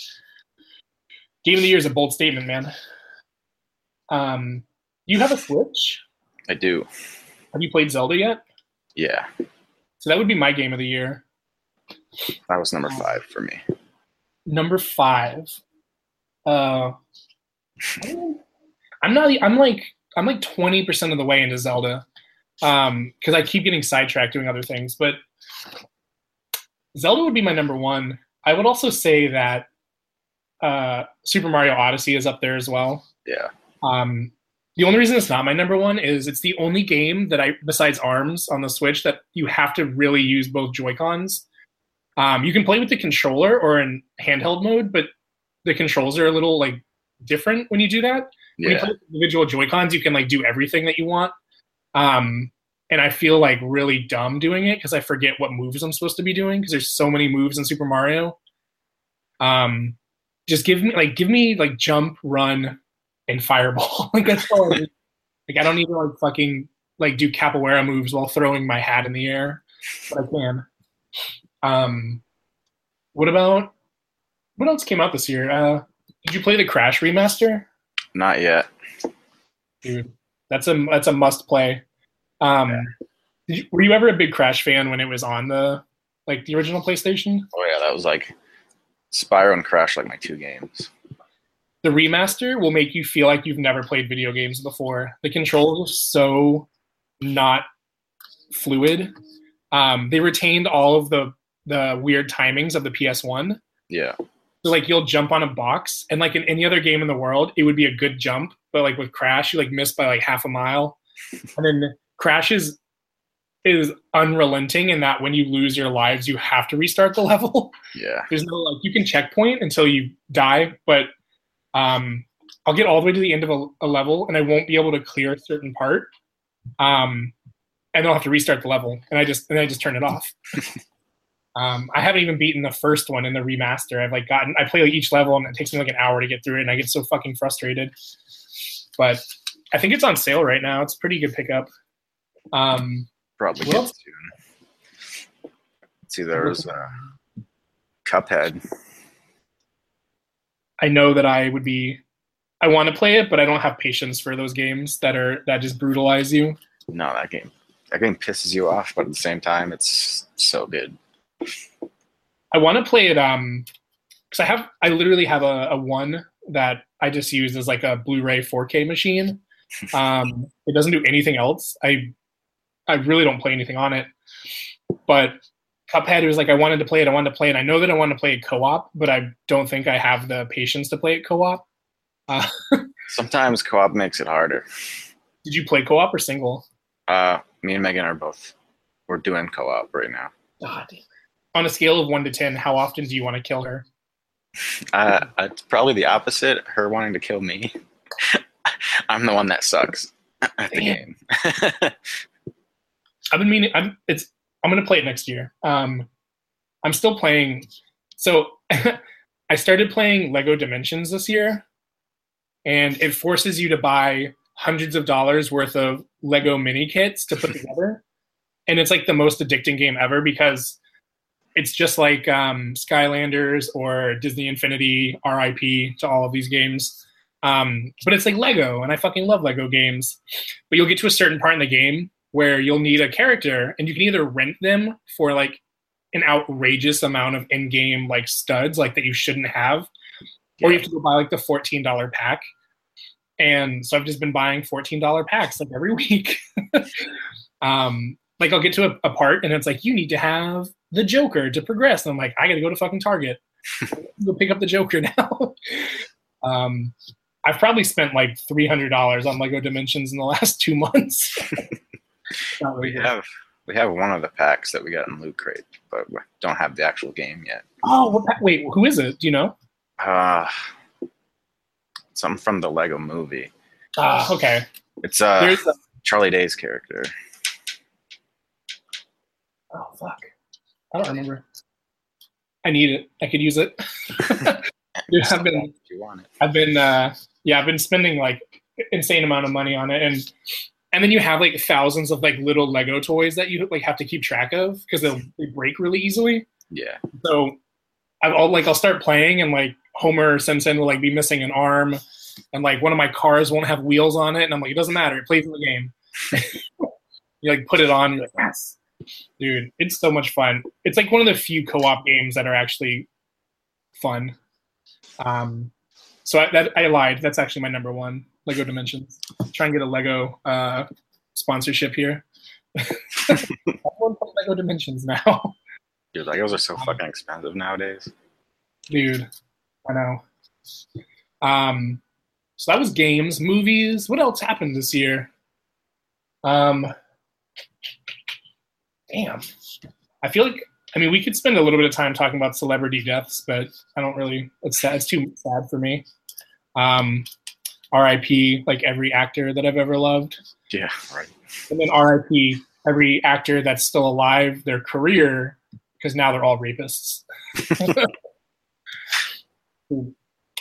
game of the year is a bold statement, man. Um, you have a Switch. I do. Have you played Zelda yet? Yeah, So that would be my game of the year. that was number five for me. Number five. Uh, I'm not. I'm like. I'm like 20 percent of the way into Zelda, um, because I keep getting sidetracked doing other things. But Zelda would be my number one. I would also say that uh, Super Mario Odyssey is up there as well. Yeah, Um, the only reason it's not my number one is it's the only game that I, besides Arms on the Switch, that you have to really use both Joy Cons. Um, you can play with the controller or in handheld mode, but the controls are a little like different when you do that. when you play individual Joy Cons, you can like do everything that you want. Um, and I feel like really dumb doing it because I forget what moves I'm supposed to be doing because there's so many moves in Super Mario. Um, just give me like give me like jump, run, and fireball. like that's all. I. Like I don't need to like fucking like do capoeira moves while throwing my hat in the air, but I can. Um, what about what else came out this year? Uh, did you play the Crash remaster? Not yet. Dude, that's a that's a must play. Um, did you, were you ever a big Crash fan when it was on the like the original PlayStation? Oh yeah, that was like Spyro and Crash, like my two games. The remaster will make you feel like you've never played video games before. The controls are so not fluid. Um, they retained all of the the weird timings of the PS1. Yeah, So like you'll jump on a box, and like in any other game in the world, it would be a good jump. But like with Crash, you like miss by like half a mile, and then Crash is is unrelenting in that when you lose your lives, you have to restart the level. yeah, There's no like you can checkpoint until you die, but um, I'll get all the way to the end of a, a level and I won't be able to clear a certain part. Um, and then I'll have to restart the level, and I just and I just turn it off. um, I haven't even beaten the first one in the remaster. I've like gotten I play like each level and it takes me like an hour to get through it, and I get so fucking frustrated. But I think it's on sale right now. It's a pretty good pickup. Um, probably else? soon. See, there was uh, Cuphead. I know that I would be I want to play it, but I don't have patience for those games that are that just brutalize you. No, that game. That game pisses you off, but at the same time, it's so good. I want to play it um because I have I literally have a, a one that I just use as like a Blu-ray 4K machine. Um, it doesn't do anything else. I I really don't play anything on it. But Cuphead was like I wanted to play it. I wanted to play it. I know that I want to play it co-op, but I don't think I have the patience to play it co-op. Uh, Sometimes co-op makes it harder. did you play co-op or single? Uh, me and Megan are both. We're doing co-op right now. God. On a scale of one to ten, how often do you want to kill her? Uh, it's probably the opposite. Her wanting to kill me. I'm the one that sucks at the Damn. game. I've been meaning. I'm. It's. I'm gonna play it next year. Um, I'm still playing. So, I started playing Lego Dimensions this year, and it forces you to buy hundreds of dollars worth of Lego mini kits to put together, and it's like the most addicting game ever because it's just like um, Skylanders or Disney Infinity. RIP to all of these games. Um, but it's like Lego, and I fucking love Lego games. But you'll get to a certain part in the game where you'll need a character and you can either rent them for like an outrageous amount of in-game like studs like that you shouldn't have or you have to go buy like the $14 pack and so i've just been buying $14 packs like every week um like i'll get to a, a part and it's like you need to have the joker to progress and i'm like i gotta go to fucking target go pick up the joker now um i've probably spent like $300 on lego dimensions in the last two months we good. have we have one of the packs that we got in Loot Crate, but we don't have the actual game yet. Oh, wait, who is it? Do you know? Uh, something from the Lego Movie. Ah, okay. It's uh a, Charlie Day's character. Oh fuck, I don't remember. I need it. I could use it. Dude, I've been, you want it. I've been, uh, yeah, I've been spending like insane amount of money on it, and and then you have like thousands of like little Lego toys that you like have to keep track of because they they break really easily. Yeah. So I'll like I'll start playing and like Homer Simpson will like be missing an arm, and like one of my cars won't have wheels on it, and I'm like, it doesn't matter, it plays in the game. you like put it on, you're like, yes, dude, it's so much fun. It's like one of the few co-op games that are actually fun. Um, so I, that I lied. That's actually my number one. Lego Dimensions. Try and get a Lego uh, sponsorship here. Everyone Lego Dimensions now. Dude, Legos are so fucking expensive nowadays. dude i know um so that was games movies what else happened this year um damn i feel like i mean we could spend a little bit of time talking about celebrity deaths but i don't really it's sad it's too sad for me um R.I.P. like every actor that I've ever loved, Yeah, right. and then R.I.P. every actor that's still alive, their career, because now they're all rapists.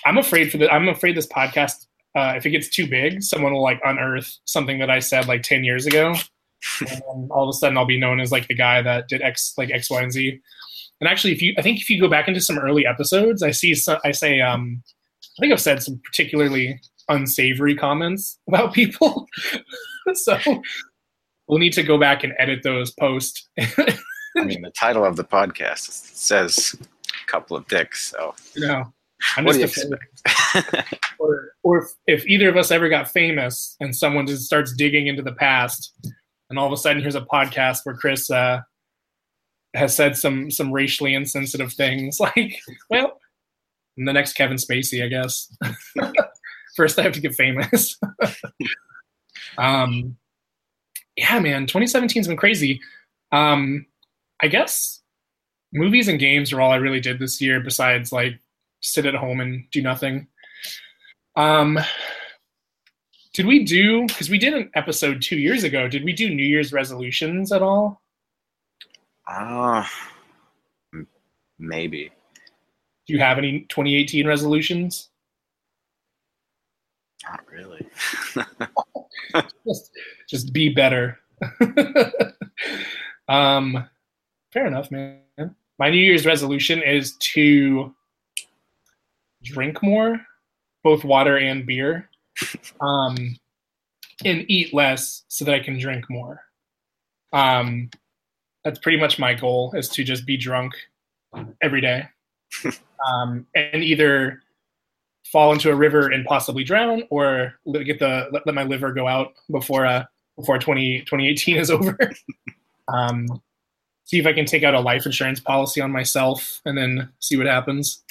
I'm afraid for the. I'm afraid this podcast, uh, if it gets too big, someone will like unearth something that I said like ten years ago, and then all of a sudden I'll be known as like the guy that did X, like X, Y, and Z. And actually, if you, I think if you go back into some early episodes, I see, I say, um, I think I've said some particularly unsavory comments about people. so we'll need to go back and edit those post. I mean, the title of the podcast says a couple of dicks. So know, I'm what do you just or or if, if either of us ever got famous and someone just starts digging into the past and all of a sudden here's a podcast where chris uh, has said some some racially insensitive things. Like well I'm the next kevin spacey i guess. First i have to get famous. Um yeah man 2017's been crazy. Um i guess movies and games are all i really did this year besides like sit at home and do nothing. Um, did we do because we did an episode two years ago? Did we do New Year's resolutions at all? Ah, m- maybe. Do you have any 2018 resolutions? Not really. Just, just be better. um, fair enough, man. My New Year's resolution is to drink more, both water and beer, um, and eat less so that I can drink more. Um, that's pretty much my goal is to just be drunk every day, um, and either fall into a river and possibly drown, or get the let, let my liver go out before uh before 20, 2018 is over. um, see if I can take out a life insurance policy on myself, and then see what happens.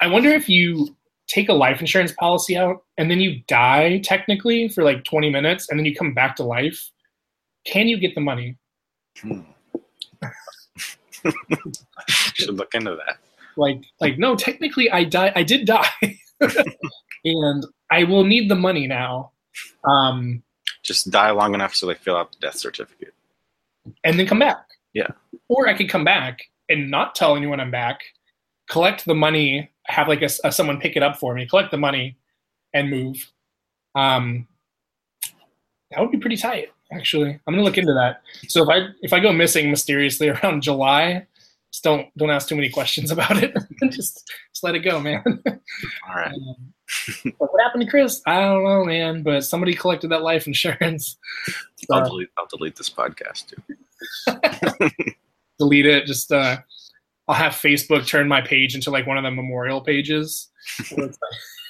I wonder if you take a life insurance policy out and then you die technically for like 20 minutes and then you come back to life. Can you get the money? Hmm. Should look into that. like like no technically i die i did die and i will need the money now um Just die long enough so they fill out the death certificate. and then come back Yeah. or i could come back and not tell anyone i'm back collect the money have like a, a- someone pick it up for me collect the money and move um that would be pretty tight actually i'm gonna look into that so if i if i go missing mysteriously around july just don't don't ask too many questions about it just just let it go man All right. Um, what happened to Chris? I don't know, man. But somebody collected that life insurance. I'll Uh, delete. I'll delete this podcast too. delete it. Just uh, I'll have Facebook turn my page into like one of the memorial pages. it's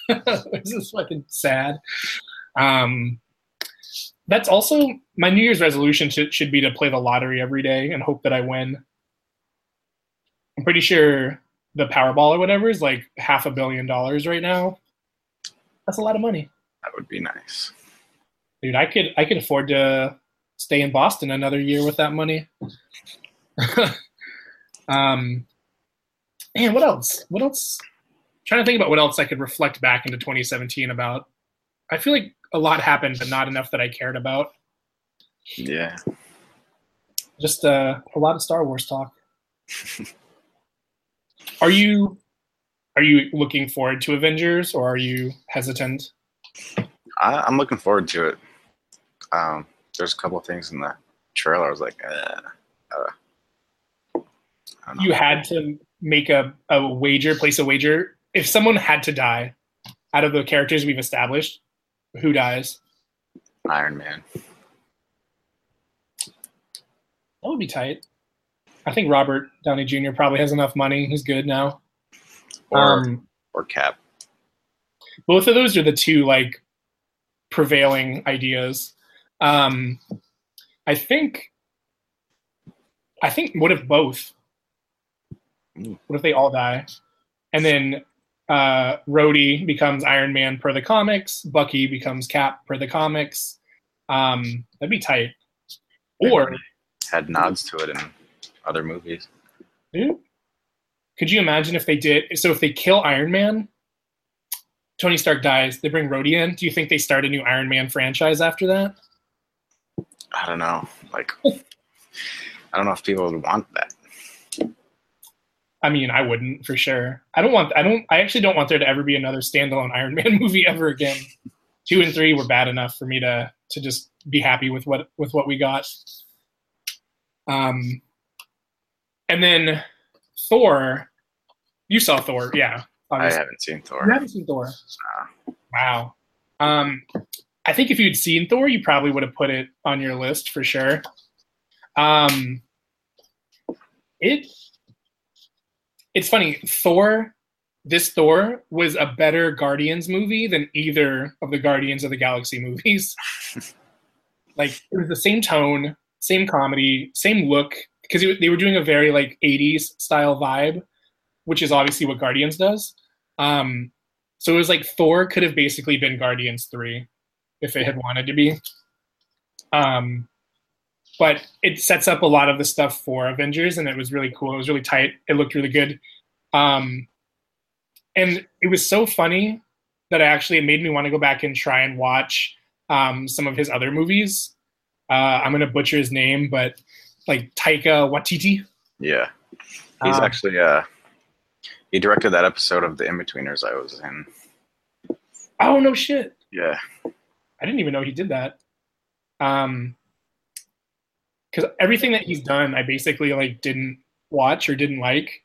like- this is fucking sad. Um, that's also my New Year's resolution should, should be to play the lottery every day and hope that I win. I'm pretty sure the Powerball or whatever is like half a billion dollars right now. That's a lot of money. That would be nice. dude i could i could afford to stay in boston another year with that money um man what else what else I'm trying to think about what else i could reflect back into 2017 about i feel like a lot happened but not enough that i cared about Yeah. just uh, a lot of star wars talk are you are you looking forward to avengers or are you hesitant I, I'm looking forward to it. Um, there's a couple of things in the trailer. I was like, uh, uh, I don't know. You had to make a, a wager, place a wager. If someone had to die out of the characters we've established, who dies? Iron Man. That would be tight. I think Robert Downey Jr. probably has enough money. He's good now. Or um, or Cap. both of those are the two like prevailing ideas. Um, I think. I think. What if both? What if they all die, and then uh, Rhodey becomes Iron Man per the comics, Bucky becomes Cap per the comics. Um, that'd be tight. Or Had nods to it in other movies. Dude, could you imagine if they did? So if they kill Iron Man, Tony Stark dies. They bring Rhodey in. Do you think they start a new Iron Man franchise after that? I don't know. Like, I don't know if people would want that. I mean, I wouldn't for sure. I don't want. I don't. I actually don't want there to ever be another standalone Iron Man movie ever again. Two and three were bad enough for me to to just be happy with what with what we got. Um, and then Thor. You saw Thor, yeah. Obviously. I haven't seen Thor. You haven't seen Thor. No. Wow. Um, I think if you'd seen Thor, you probably would have put it on your list for sure. Um, it it's funny. Thor, this Thor was a better Guardians movie than either of the Guardians of the Galaxy movies. like it was the same tone, same comedy, same look because they were doing a very like 80s style vibe, which is obviously what Guardians does. Um, so it was like Thor could have basically been Guardians 3 if it had wanted to be. Um, but it sets up a lot of the stuff for Avengers, and it was really cool. It was really tight. It looked really good, um, and it was so funny that I actually it made me want to go back and try and watch um, some of his other movies. Uh, I'm gonna butcher his name, but like Taika Waititi. Yeah, he's um, actually uh, he directed that episode of The Inbetweeners I was in. Oh no shit! Yeah, I didn't even know he did that. Um, because everything that he's done, I basically like didn't watch or didn't like.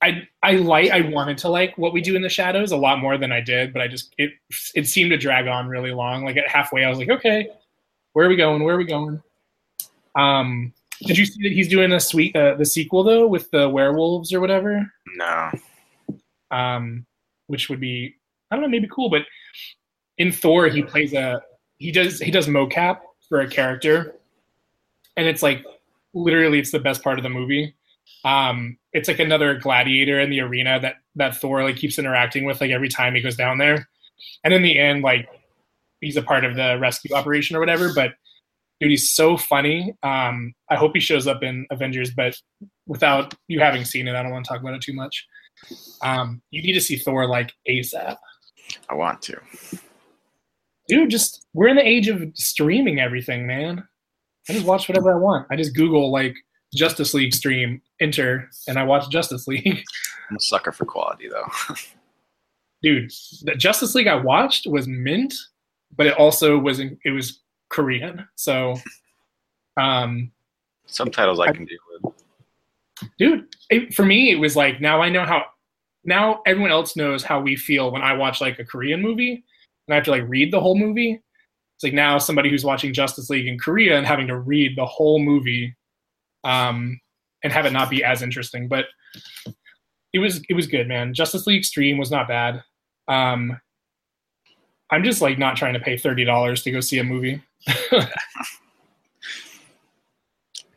I I like I wanted to like what we do in the shadows a lot more than I did, but I just it it seemed to drag on really long. Like at halfway, I was like, okay, where are we going? Where are we going? Um, did you see that he's doing a sweet uh, the sequel though with the werewolves or whatever? No. Um, which would be I don't know maybe cool, but in Thor he plays a he does he does mocap for a character and it's like literally it's the best part of the movie. Um, it's like another gladiator in the arena that that Thor like keeps interacting with like every time he goes down there, and in the end, like he's a part of the rescue operation or whatever. But dude, he's so funny. Um, I hope he shows up in Avengers, but without you having seen it, I don't want to talk about it too much. Um, you need to see Thor like ASAP. I want to. Dude, just we're in the age of streaming everything, man. I just watch whatever I want. I just Google like Justice League stream, enter, and I watch Justice League. I'm a sucker for quality though. Dude, the Justice League I watched was mint, but it also was in, it was Korean. So um subtitles I, I can deal with. Dude, it, for me it was like now I know how now everyone else knows how we feel when I watch like a Korean movie and I have to like read the whole movie. It's like now somebody who's watching Justice League in Korea and having to read the whole movie, um, and have it not be as interesting. But it was it was good, man. Justice League Extreme was not bad. Um, I'm just like not trying to pay thirty dollars to go see a movie.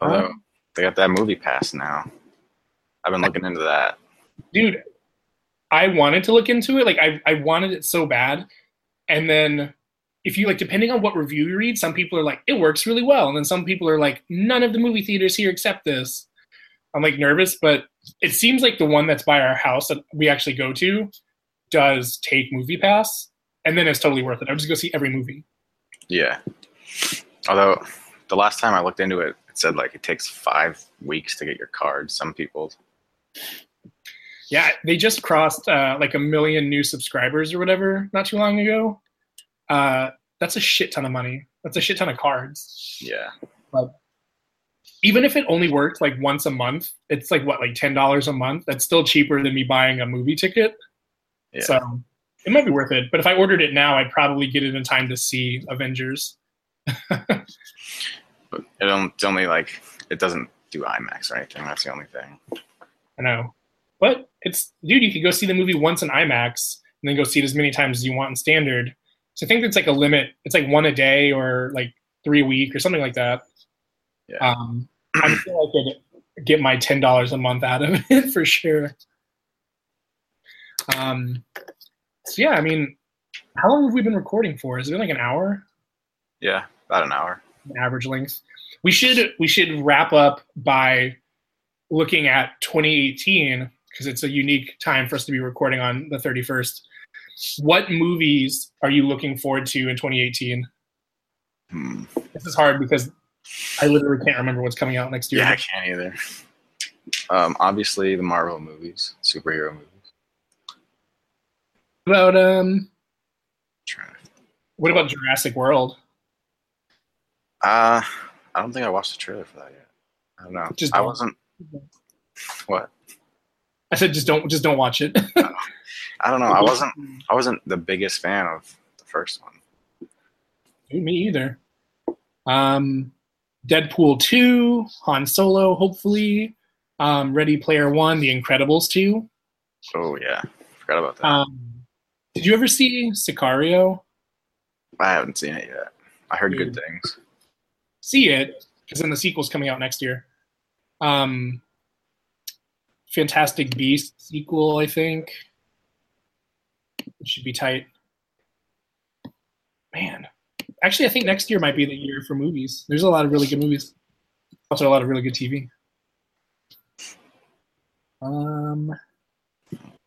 Although they got that movie pass now. I've been looking into that. Dude, I wanted to look into it. Like I, I wanted it so bad. And then if you like depending on what review you read some people are like it works really well. And then some people are like none of the movie theaters here accept this. I'm like nervous but it seems like the one that's by our house that we actually go to does take movie pass and then it's totally worth it. I'll just go see every movie. Yeah. Although the last time i looked into it it said like it takes five weeks to get your card some people. Yeah they just crossed uh, like a million new subscribers or whatever not too long ago uh, that's a shit ton of money. That's a shit ton of cards. Yeah. But even if it only worked like once a month, it's like what, like ten dollars a month. That's still cheaper than me buying a movie ticket. Yeah. So it might be worth it. But if I ordered it now, I'd probably get it in time to see Avengers. but it it's only like it doesn't do IMAX or anything. That's the only thing. I know, but it's dude. You could go see the movie once in IMAX and then go see it as many times as you want in standard, so I think it's like a limit. It's like one a day or like three a week or something like that. Yeah. Um, I feel like I get get my ten dollars a month out of it for sure. Um, so yeah, I mean, how long have we been recording for? Has it been like an hour? Yeah, about an hour. Average length. We should we should wrap up by looking at 2018 because it's a unique time for us to be recording on the 31st what movies are you looking forward to in 2018? Hmm. This is hard because I literally can't remember what's coming out next year. Yeah, I can't either. Um, obviously the Marvel movies, superhero movies. What about um, what about Jurassic World? Uh, I don't think I watched the trailer for that yet. I don't know. Just I wasn't. What? I said just don't just don't watch it. I don't know. I wasn't. I wasn't the biggest fan of the first one. Me either. Um, Deadpool two, Han Solo, hopefully. Um, Ready Player One, The Incredibles two. Oh yeah, forgot about that. Um, did you ever see Sicario? I haven't seen it yet. I heard good things. See it because then the sequel's coming out next year. Um, Fantastic Beast sequel, I think. It should be tight. Man, actually, I think next year might be the year for movies. There's a lot of really good movies. Also, a lot of really good TV. Um,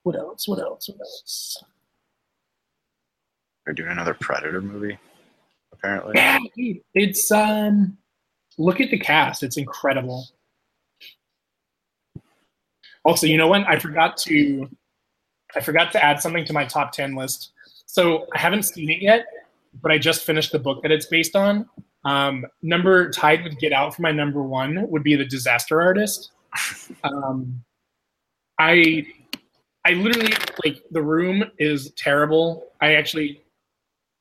what else? What else? What else? They're doing another Predator movie, apparently. Yeah, it's um. Look at the cast; it's incredible. Also, you know what? I forgot to, I forgot to add something to my top ten list. So I haven't seen it yet, but I just finished the book that it's based on. Um, number tied with Get Out for my number one would be The Disaster Artist. Um, I, I literally like the room is terrible. I actually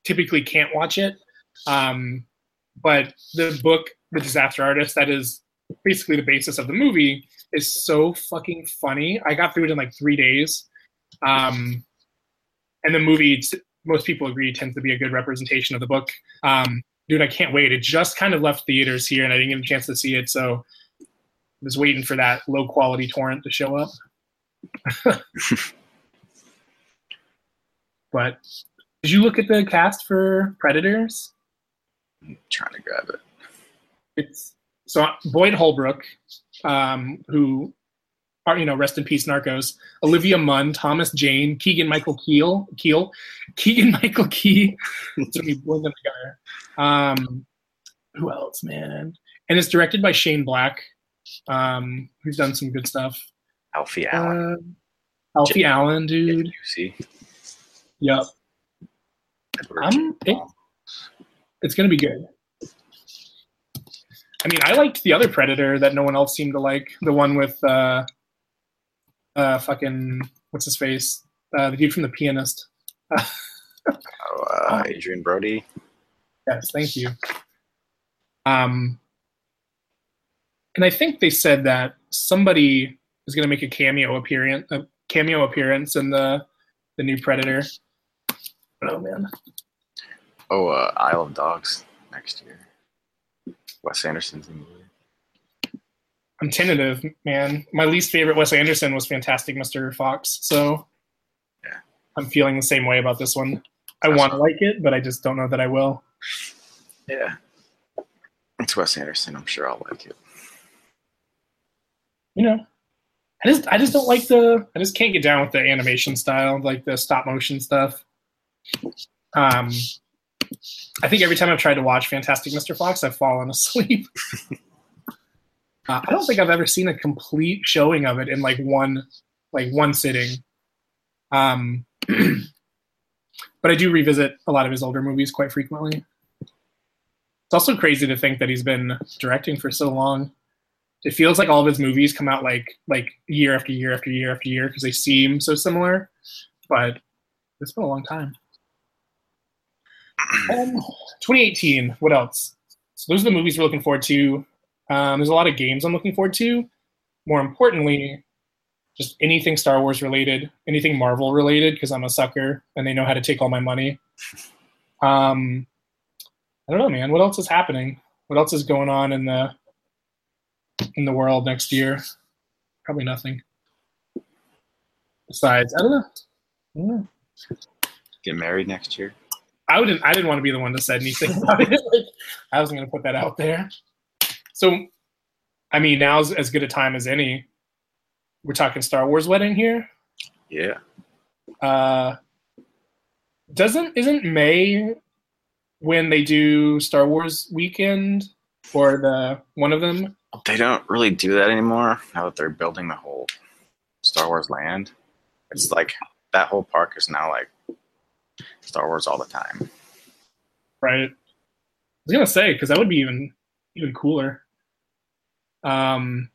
typically can't watch it. Um, but the book, The Disaster Artist, that is basically the basis of the movie, is so fucking funny. I got through it in like three days. Um, and the movie, most people agree, tends to be a good representation of the book. Um, dude, I can't wait. It just kind of left theaters here, and I didn't get a chance to see it, so I was waiting for that low quality torrent to show up. but did you look at the cast for Predators? I'm trying to grab it. it's so Boyd Holbrook, um, who you know rest in peace Narcos, Olivia Munn, Thomas Jane, Keegan Michael Keel, Keel, Keegan Michael Key, it's gonna be blowing them together. Um, who else, man? And it's directed by Shane Black, um, who's done some good stuff. Alfie Allen. Uh, Alfie Allen, dude. see. Yep, Edward it- it's gonna be good. I mean, I liked the other Predator that no one else seemed to like. The one with uh, uh, fucking what's his face? Uh, the dude from The Pianist. Oh, uh, Adrien Brody. Yes, thank you. Um, and I think they said that somebody is going to make a cameo appearance, a cameo appearance in the the new Predator. Oh man, Oh, uh, Isle of Dogs next year. Wes Anderson's the movie. I'm tentative, man. My least favorite Wes Anderson was Fantastic Mr. Fox, so Yeah. I'm feeling the same way about this one. I want to like it, but I just don't know that I will. Yeah. It's Wes Anderson. I'm sure I'll like it. You know, I just I just don't like the I just can't get down with the animation style, like the stop motion stuff. Um, I think every time I've tried to watch Fantastic Mr. Fox, I've fallen asleep. uh, I don't think I've ever seen a complete showing of it in like one like one sitting. Um, but I do revisit a lot of his older movies quite frequently. It's also crazy to think that he's been directing for so long. It feels like all of his movies come out like like year after year after year after year because they seem so similar, but it's been a long time. Um, 2018. What else? So those are the movies we're looking forward to. Um, there's a lot of games I'm looking forward to. More importantly, just anything Star Wars related, anything Marvel related, because I'm a sucker and they know how to take all my money. Um, I don't know, man. What else is happening? What else is going on in the in the world next year? Probably nothing. Besides, I don't know. I don't know. Get married next year. I wouldn't. I didn't want to be the one to say anything about it. Like, I wasn't going to put that out there. So, I mean, now's as good a time as any. We're talking Star Wars wedding here. Yeah. Uh, doesn't isn't May when they do Star Wars weekend or the one of them? They don't really do that anymore now that they're building the whole Star Wars land. It's like that whole park is now like Star Wars all the time. Right. I was gonna say because that would be even even cooler. Um,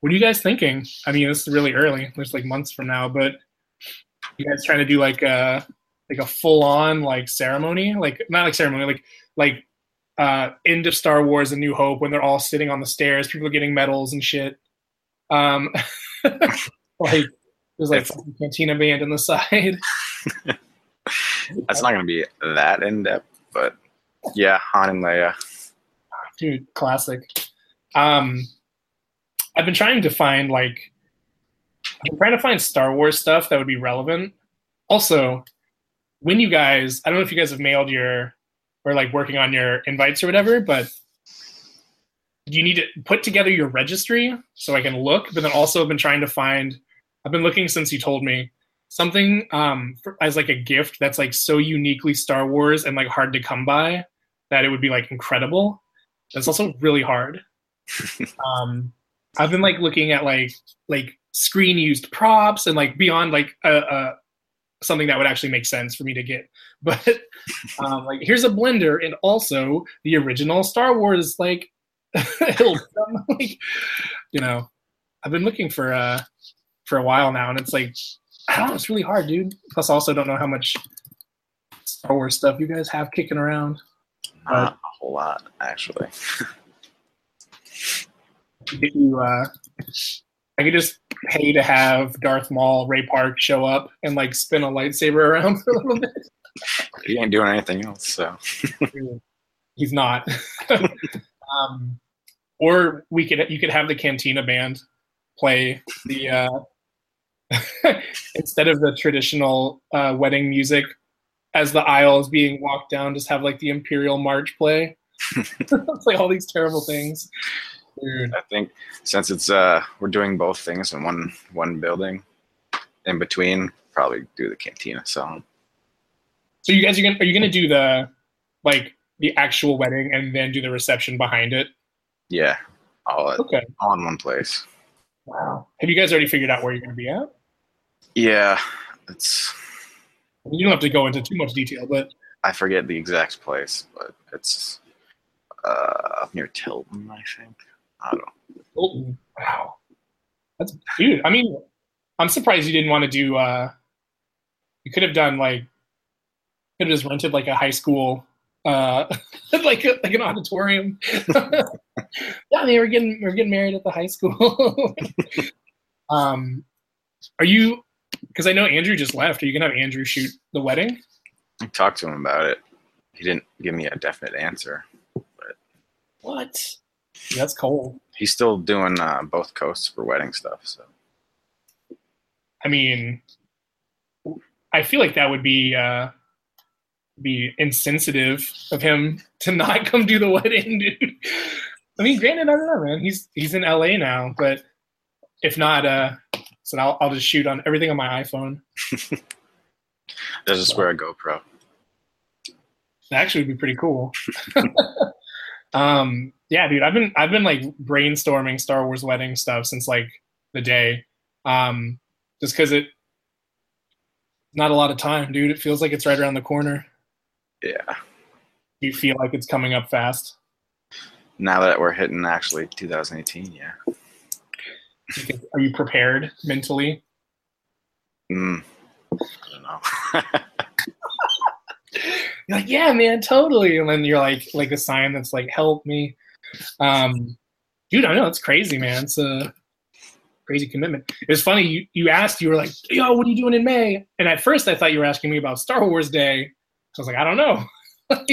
what are you guys thinking? I mean, this is really early. There's like months from now, but you guys trying to do like a like a full on like ceremony, like not like ceremony, like like uh end of Star Wars: A New Hope when they're all sitting on the stairs, people are getting medals and shit. Um, like there's like a cantina band on the side. That's not gonna be that in depth, but yeah, Han and Leia. Dude, classic. Um, I've been trying to find like I'm trying to find Star Wars stuff that would be relevant. Also, when you guys, I don't know if you guys have mailed your or like working on your invites or whatever, but you need to put together your registry so I can look. But then also, I've been trying to find. I've been looking since you told me something um, for, as like a gift that's like so uniquely Star Wars and like hard to come by that it would be like incredible. That's also really hard. um, I've been like looking at like like screen used props and like beyond like a, a something that would actually make sense for me to get. But um, like here's a blender and also the original Star Wars like, like you know, I've been looking for uh for a while now and it's like I don't know, it's really hard, dude. Plus also don't know how much Star Wars stuff you guys have kicking around. Not a whole lot, actually. you uh I could just pay to have Darth Maul, Ray Park show up and like spin a lightsaber around for a little bit. He ain't doing anything else, so he's not. um, or we could you could have the Cantina band play the uh, instead of the traditional uh, wedding music as the aisle is being walked down, just have like the Imperial March play. play all these terrible things. Dude. I think since it's uh we're doing both things in one one building, in between probably do the cantina song. So you guys are gonna are you gonna do the like the actual wedding and then do the reception behind it? Yeah, all at, okay, all in one place. Wow. Have you guys already figured out where you're gonna be at? Yeah, it's. You don't have to go into too much detail, but I forget the exact place, but it's uh, near Tilton, I think. I don't know. Tilton. Wow. That's dude. I mean, I'm surprised you didn't want to do. uh You could have done like, could have just rented like a high school, uh like a, like an auditorium. yeah, they were getting we're getting married at the high school. um, are you? Because I know Andrew just left. Are you gonna have Andrew shoot the wedding? I talked to him about it. He didn't give me a definite answer. But what? Yeah, that's cold. He's still doing uh, both coasts for wedding stuff. So, I mean, I feel like that would be uh, be insensitive of him to not come do the wedding, dude. I mean, granted, I don't know, man. He's he's in LA now, but if not, uh, so I'll I'll just shoot on everything on my iPhone. There's just wear a GoPro. That actually would be pretty cool. um, yeah, dude, I've been I've been like brainstorming Star Wars wedding stuff since like the day, um, just because it not a lot of time, dude. It feels like it's right around the corner. Yeah. You feel like it's coming up fast. Now that we're hitting actually 2018, yeah. Are you prepared mentally? Mm, I don't know. you're like, yeah, man, totally. And then you're like, like a sign that's like, help me. Um, dude, I know it's crazy, man. It's a crazy commitment. It was funny. You, you asked, you were like, yo, what are you doing in May? And at first I thought you were asking me about Star Wars Day. So I was like, I don't know. like,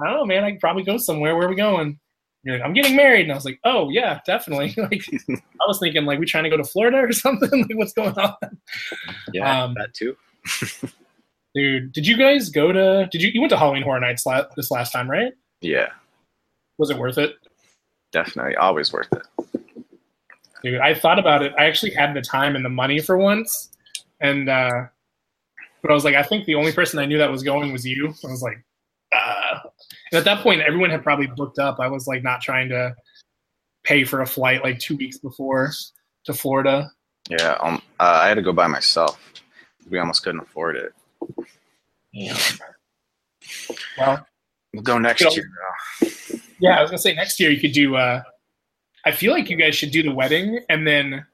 I don't know, man. I could probably go somewhere. Where are we going? You're like, I'm getting married. And I was like, oh, yeah, definitely. like, I was thinking, like, we trying to go to Florida or something? like, what's going on? Yeah, um, that too. dude, did you guys go to, did you, you went to Halloween Horror Nights la- this last time, right? Yeah. Was it worth it? Definitely. Always worth it. Dude, I thought about it. I actually had the time and the money for once. And uh, But I was like, I think the only person I knew that was going was you. I was like, uh. And at that point, everyone had probably booked up. I was like not trying to pay for a flight like two weeks before to Florida. Yeah, um, uh, I had to go by myself. We almost couldn't afford it. Yeah. Well, We'll go next You know- year. Though. yeah, I was gonna say next year you could do. uh I feel like you guys should do the wedding and then.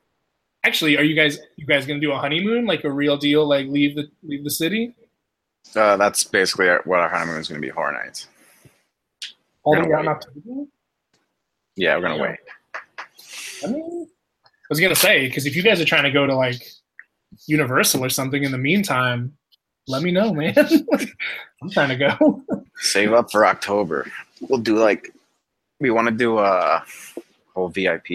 Actually, are you guys you guys gonna do a honeymoon like a real deal? Like leave the leave the city Uh, that's basically what our honeymoon is going to be. Horror nights. All the way out in. October? Yeah, we're gonna wait. I mean, I was gonna say because if you guys are trying to go to like Universal or something in the meantime, let me know, man. I'm trying to go. Save up for October. We'll do like we want to do a whole VIP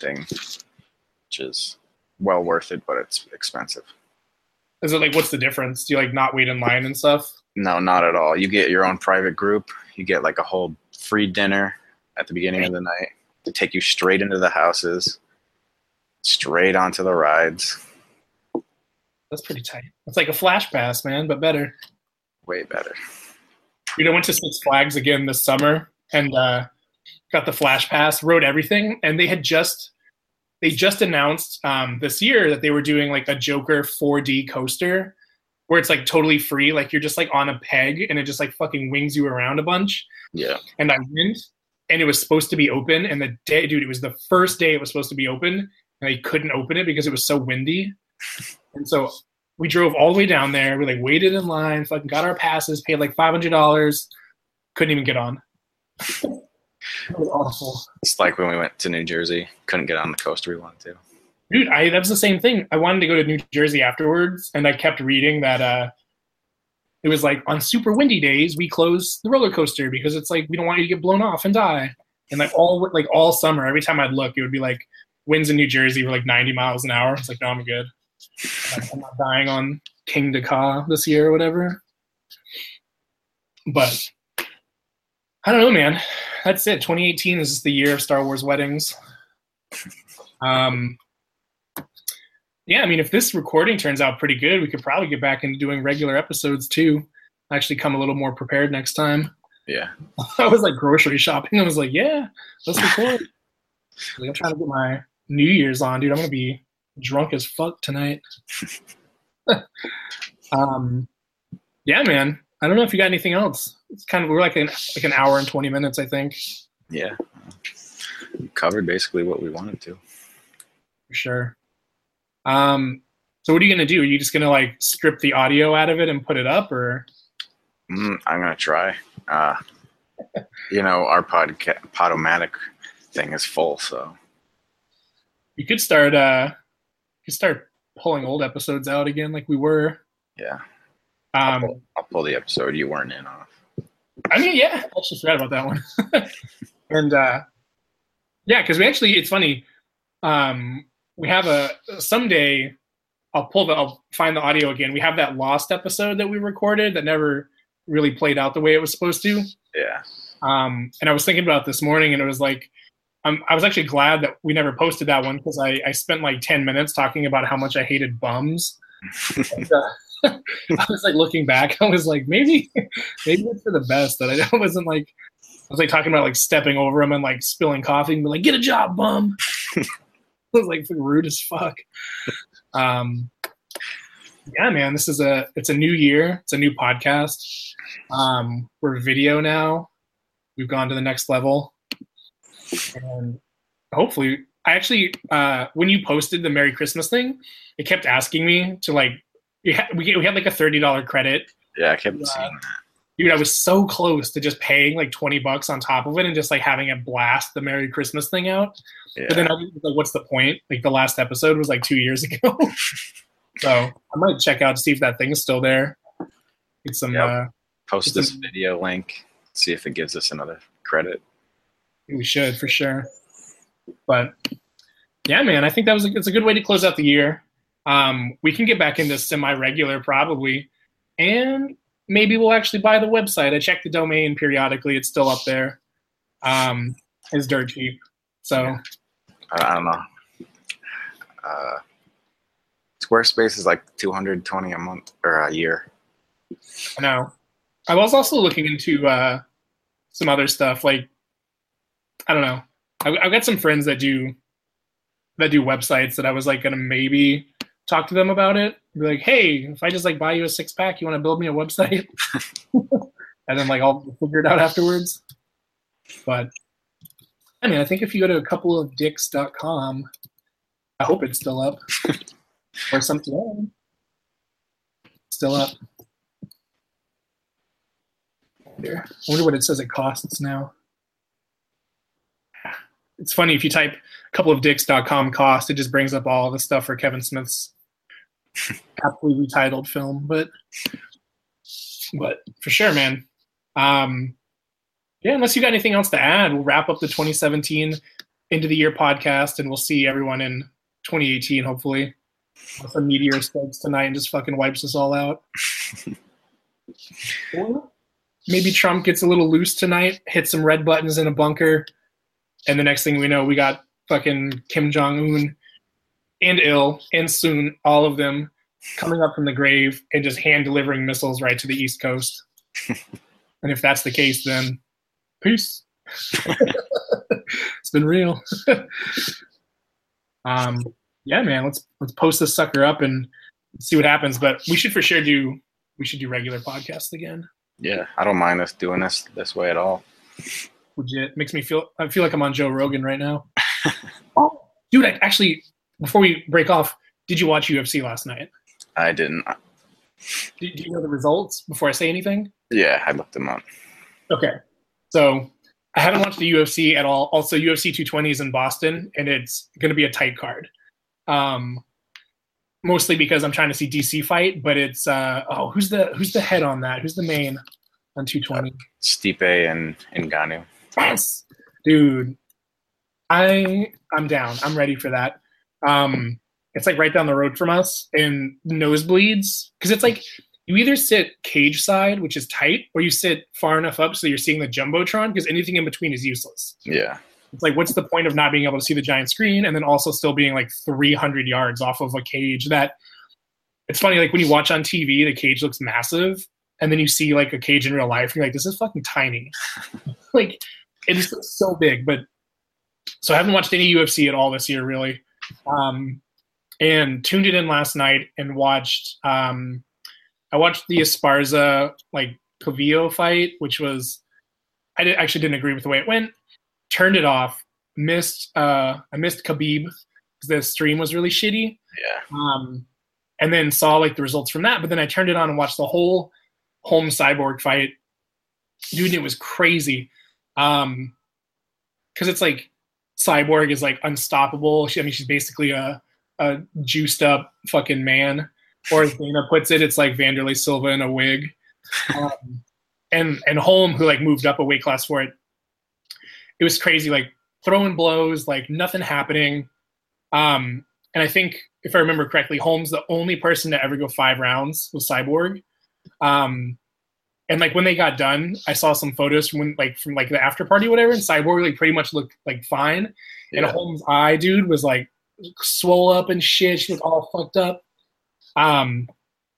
thing, which is well worth it, but it's expensive. Is it like what's the difference? Do you like not wait in line and stuff? No, not at all. You get your own private group. You get like a whole free dinner at the beginning of the night to take you straight into the houses, straight onto the rides. That's pretty tight. It's like a flash pass, man, but better. Way better. You know, went to Six Flags again this summer and uh, got the flash pass, rode everything, and they had just they just announced um, this year that they were doing like a Joker 4D coaster where it's like totally free, like you're just like on a peg and it just like fucking wings you around a bunch. Yeah. And I went and it was supposed to be open, and the day, dude, it was the first day it was supposed to be open, and they couldn't open it because it was so windy. And so we drove all the way down there. We like waited in line, fucking got our passes, paid like five hundred dollars, couldn't even get on. it was awful, It's like when we went to New Jersey, couldn't get on the coaster we wanted to. Dude. I that was the same thing. I wanted to go to New Jersey afterwards, and I kept reading that uh, it was like on super windy days we close the roller coaster because it's like we don't want you to get blown off and die. And like all like all summer, every time I'd look, it would be like winds in New Jersey were like 90 miles an hour. It's like no, I'm good. I'm not dying on Kingda Ka this year or whatever. But I don't know, man. That's it. 2018 is the year of Star Wars weddings. Um, yeah, I mean, if this recording turns out pretty good, we could probably get back into doing regular episodes too. Actually, come a little more prepared next time. Yeah. I was like grocery shopping. I was like, yeah, let's record. like, I'm trying to get my New Year's on, dude. I'm gonna be drunk as fuck tonight. um, yeah, man. I don't know if you got anything else. It's kind of we're like an like an hour and twenty minutes, I think, Yeah. Covered basically what we wanted to. for sure. Um, so what are you gonna do? Are you just gonna like strip the audio out of it and put it up, or Mm, I'm gonna try. Uh, you know, our podcast Podomatic thing is full, so you could start uh, you could start pulling old episodes out again, like we were. yeah. I'll, Um, pull, I'll pull the episode you weren't in on. I mean, yeah, I actually forgot about that one. and uh, yeah, because we actually, it's funny. Um, we have a someday. I'll pull the. I'll find the audio again. We have that lost episode that we recorded that never really played out the way it was supposed to. Yeah. Um, and I was thinking about it this morning, and it was like, um, I was actually glad that we never posted that one because I, I spent like ten minutes talking about how much I hated bums. And, uh, I was like looking back, I was like, maybe, maybe it's for the best that I wasn't like, I was like talking about like stepping over them and like spilling coffee and be like, get a job, bum. it was like rude as fuck. Um, yeah, man, this is a it's a new year. It's a new podcast. Um, we're video now. We've gone to the next level, and hopefully, I actually uh, when you posted the Merry Christmas thing, it kept asking me to like we had, we we had like a thirty dollar credit. Yeah, I kept Yeah. seeing that. Dude, I was so close to just paying like twenty bucks on top of it and just like having it blast the Merry Christmas thing out. Yeah. But then I was like, what's the point? Like the last episode was like two years ago. so I might check out to see if that thing's still there. Get some Yep. uh Post this a- video link, see if it gives us another credit. we should for sure. But yeah, man, I think that was a, it's a good way to close out the year. Um, we can get back into semi-regular probably, and maybe we'll actually buy the website. I check the domain periodically; it's still up there. Um, it's dirt cheap, so I, I don't know. Uh, Squarespace is like 220 a month or a year. I know. I was also looking into uh, some other stuff. Like, I don't know. I, I've got some friends that do that do websites that I was like gonna maybe talk to them about it. Be like, hey, if I just like buy you a six pack, you want to build me a website? and then like I'll figure it out afterwards. But I mean, I think if you go to a couple of dicks.com, I hope it's still up or something. Still up. Here. I wonder what it says it costs now. It's funny if you type a couple of dicks.com cost, it just brings up all the stuff for Kevin Smith's aptly retitled film. But but for sure, man. Um, yeah, unless you got anything else to add, we'll wrap up the 2017 into the year podcast, and we'll see everyone in 2018, hopefully. Some meteor strikes tonight and just fucking wipes us all out. or maybe Trump gets a little loose tonight, hits some red buttons in a bunker, and the next thing we know, we got fucking Kim Jong Un and Il and soon all of them coming up from the grave and just hand delivering missiles right to the East Coast. and if that's the case, then peace. it's been real. um, yeah, man, let's let's post this sucker up and see what happens. But we should for sure do we should do regular podcasts again. Yeah, I don't mind us doing this this way at all. Legit makes me feel I feel like I'm on Joe Rogan right now. oh, dude, I, actually, before we break off, did you watch UFC last night? I didn't. Do, do you know the results before I say anything? Yeah, I looked them up. Okay, so I haven't watched the UFC at all. Also, UFC 220 is in Boston, and it's going to be a tight card. Um, mostly because I'm trying to see DC fight, but it's uh, oh, who's the who's the head on that? Who's the main on 220? Uh, Stipe and Ngannou. Yes, dude. I I'm down. I'm ready for that. Um, it's like right down the road from us, and nosebleeds because it's like you either sit cage side, which is tight, or you sit far enough up so you're seeing the jumbotron because anything in between is useless. Yeah. It's like, what's the point of not being able to see the giant screen and then also still being like 300 yards off of a cage that it's funny, like when you watch on TV, the cage looks massive, and then you see like a cage in real life, and you're like, this is fucking tiny. like, it is so big. But so I haven't watched any UFC at all this year, really. Um, and tuned it in last night and watched um, I watched the Esparza like Calvillo fight, which was I did, actually didn't agree with the way it went. Turned it off. Missed uh, I missed Khabib because the stream was really shitty. Yeah. Um, and then saw like the results from that. But then I turned it on and watched the whole Holm cyborg fight. Dude, it was crazy. Um, because it's like cyborg is like unstoppable. She, I mean, she's basically a a juiced up fucking man or as Dana puts it, it's like Wanderlei Silva in a wig. Um, and and Holm, who like moved up a weight class for it, it was crazy, like throwing blows, like nothing happening. Um, and I think if I remember correctly, Holm's the only person to ever go five rounds with Cyborg. Um, and like when they got done, I saw some photos from when, like from like the after party, whatever, and Cyborg like pretty much looked like fine. Yeah. And Holm's eye, dude, was like swole up and shit. She looked all fucked up. Um,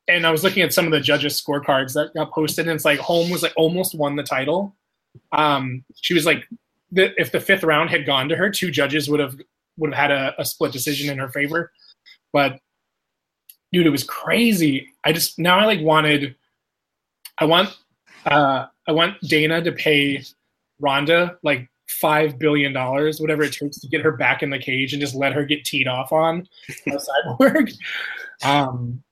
and I was looking at some of the judges' scorecards that got posted, and it's like Holm was like almost won the title. Um, she was like, the, if the fifth round had gone to her, two judges would have would have had a, a split decision in her favor. But dude, it was crazy. I just now I like wanted, I want, uh, I want Dana to pay Ronda like five billion dollars, whatever it takes to get her back in the cage and just let her get teed off on a cyborg. Um,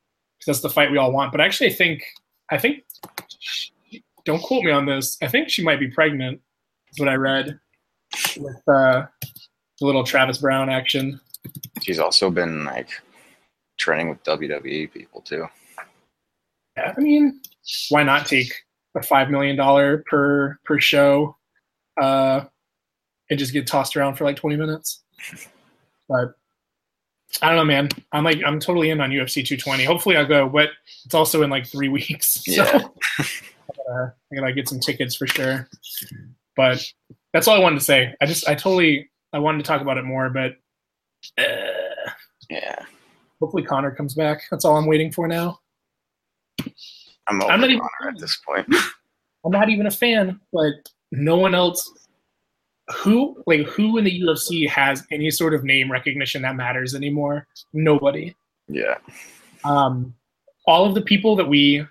that's the fight we all want. But actually, I think I think don't quote me on this. I think she might be pregnant. Is what I read with uh, the little Travis Browne action. She's also been like training with WWE people too. Yeah, I mean, why not take a five million dollar per per show, uh, and just get tossed around for like twenty minutes? But I don't know, man. I'm like, I'm totally in on UFC 220. Hopefully, I'll go, but it's also in like three weeks. So yeah. uh, I gotta get some tickets for sure. But that's all I wanted to say. I just, I totally, I wanted to talk about it more, but uh, yeah, Hopefully Conor comes back. That's all I'm waiting for now. I'm I'm not even- at this point. I'm not even a fan, but no one else who like who in the UFC has any sort of name recognition that matters anymore? Nobody. yeah. Um, all of the people that we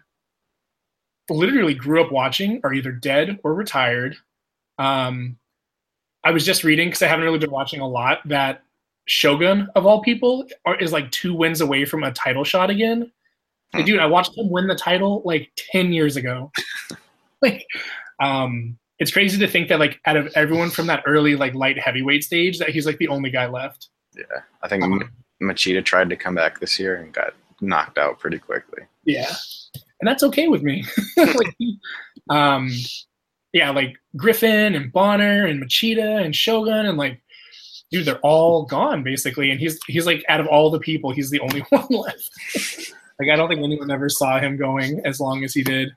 literally grew up watching are either dead or retired. Um, I was just reading because I haven't really been watching a lot that Shogun of all people are, is like two wins away from a title shot again. Like, dude, I watched him win the title like ten years ago. like, um, it's crazy to think that like out of everyone from that early like light heavyweight stage, that he's like the only guy left. Yeah. I think Um, Machida tried to come back this year and got knocked out pretty quickly. Yeah, and that's okay with me. like, um, yeah, like Griffin and Bonner and Machida and Shogun and like, dude, they're all gone basically. And he's he's like out of all the people, he's the only one left. Like I don't think anyone ever saw him going as long as he did,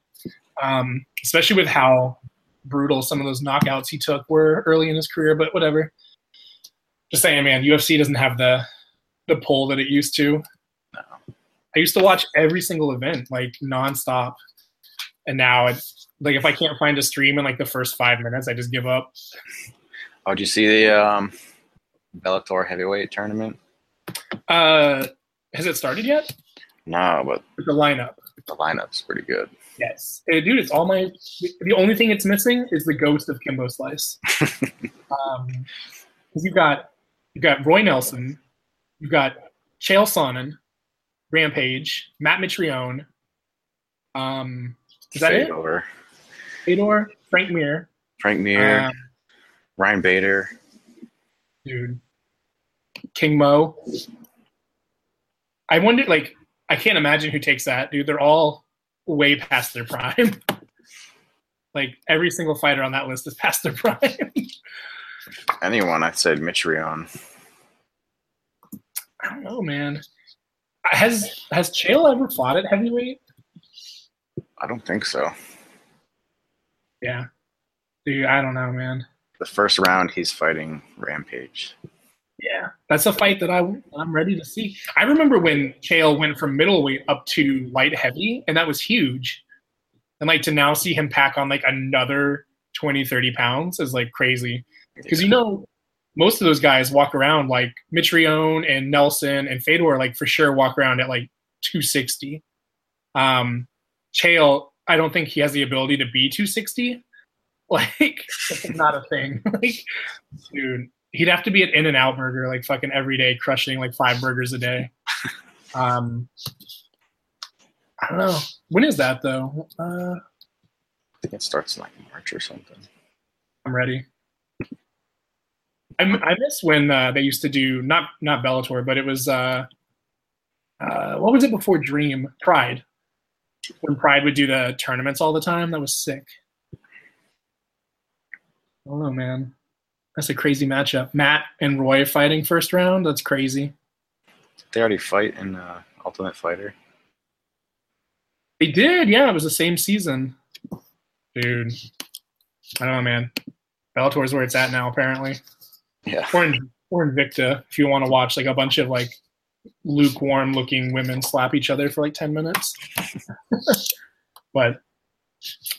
um, especially with how brutal some of those knockouts he took were early in his career. But whatever. Just saying, man, UFC doesn't have the the pull that it used to. No. I used to watch every single event like nonstop, and now it's like if I can't find a stream in like the first five minutes, I just give up. Oh, did you see the um, Bellator heavyweight tournament? Uh, has it started yet? No, but The lineup. the lineup's pretty good. Yes, Uh, dude. It's all my. The only thing it's missing is the ghost of Kimbo Slice. um, you've got you've got Roy Nelson, you've got Chael Sonnen, Rampage, Matt Mitrione. Um, is that it? Fedor, Fedor, Frank Mir, Frank Mir, um, Ryan Bader. dude, King Mo. I wonder, like, I can't imagine who takes that, dude. They're all way past their prime. like every single fighter on that list is past their prime. Anyone, I said Mitrione. I don't know, man. Has has Chael ever fought at heavyweight? I don't think so. Yeah, dude. I don't know, man. The first round, he's fighting Rampage. Yeah, that's a fight that I I'm ready to see. I remember when Chael went from middleweight up to light heavy, and that was huge. And like to now see him pack on like another 20, 30 pounds is like crazy. Because you know, most of those guys walk around like Mitrione and Nelson and Fedor, like for sure walk around at like 260. Um, Chael, I don't think he has the ability to be 260. Like, not a thing. like, dude, he'd have to be an In and Out burger like fucking every day, crushing like five burgers a day. Um, I don't know. When is that though? Uh, I think it starts in like March or something. I'm ready. I miss when uh, they used to do not not Bellator, but it was uh, uh, what was it before Dream Pride? When Pride would do the tournaments all the time, that was sick. I don't know, man. That's a crazy matchup. Matt and Roy fighting first round. That's crazy. They already fight in uh, Ultimate Fighter. They did, yeah. It was the same season, dude. I don't know, man. Bellator's where it's at now, apparently. Yeah. or in, or Invicta if you want to watch like a bunch of like lukewarm looking women slap each other for like 10 minutes. but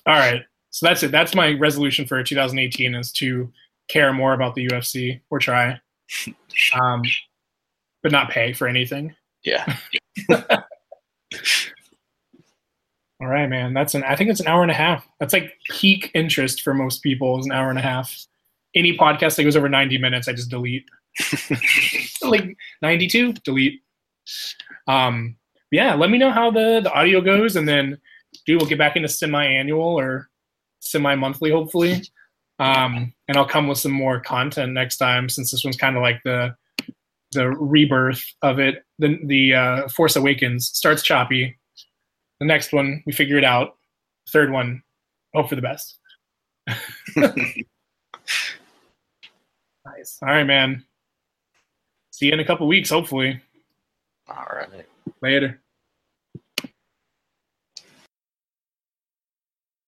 all right. So that's it. That's my resolution for 2018 is to care more about the UFC or try. Um, but not pay for anything. Yeah. All right, man. That's an I think it's an hour and a half. That's like peak interest for most people is an hour and a half. Any podcast that goes over 90 minutes, I just delete. like 92, delete. Um yeah, let me know how the the audio goes and then dude, we'll get back into semi-annual or semi-monthly hopefully. Um and I'll come with some more content next time since this one's kind of like the the rebirth of it. The the uh, Force Awakens starts choppy. The next one, we figure it out. Third one, hope for the best. nice. All right, man. See you in a couple weeks, hopefully. All right. Later.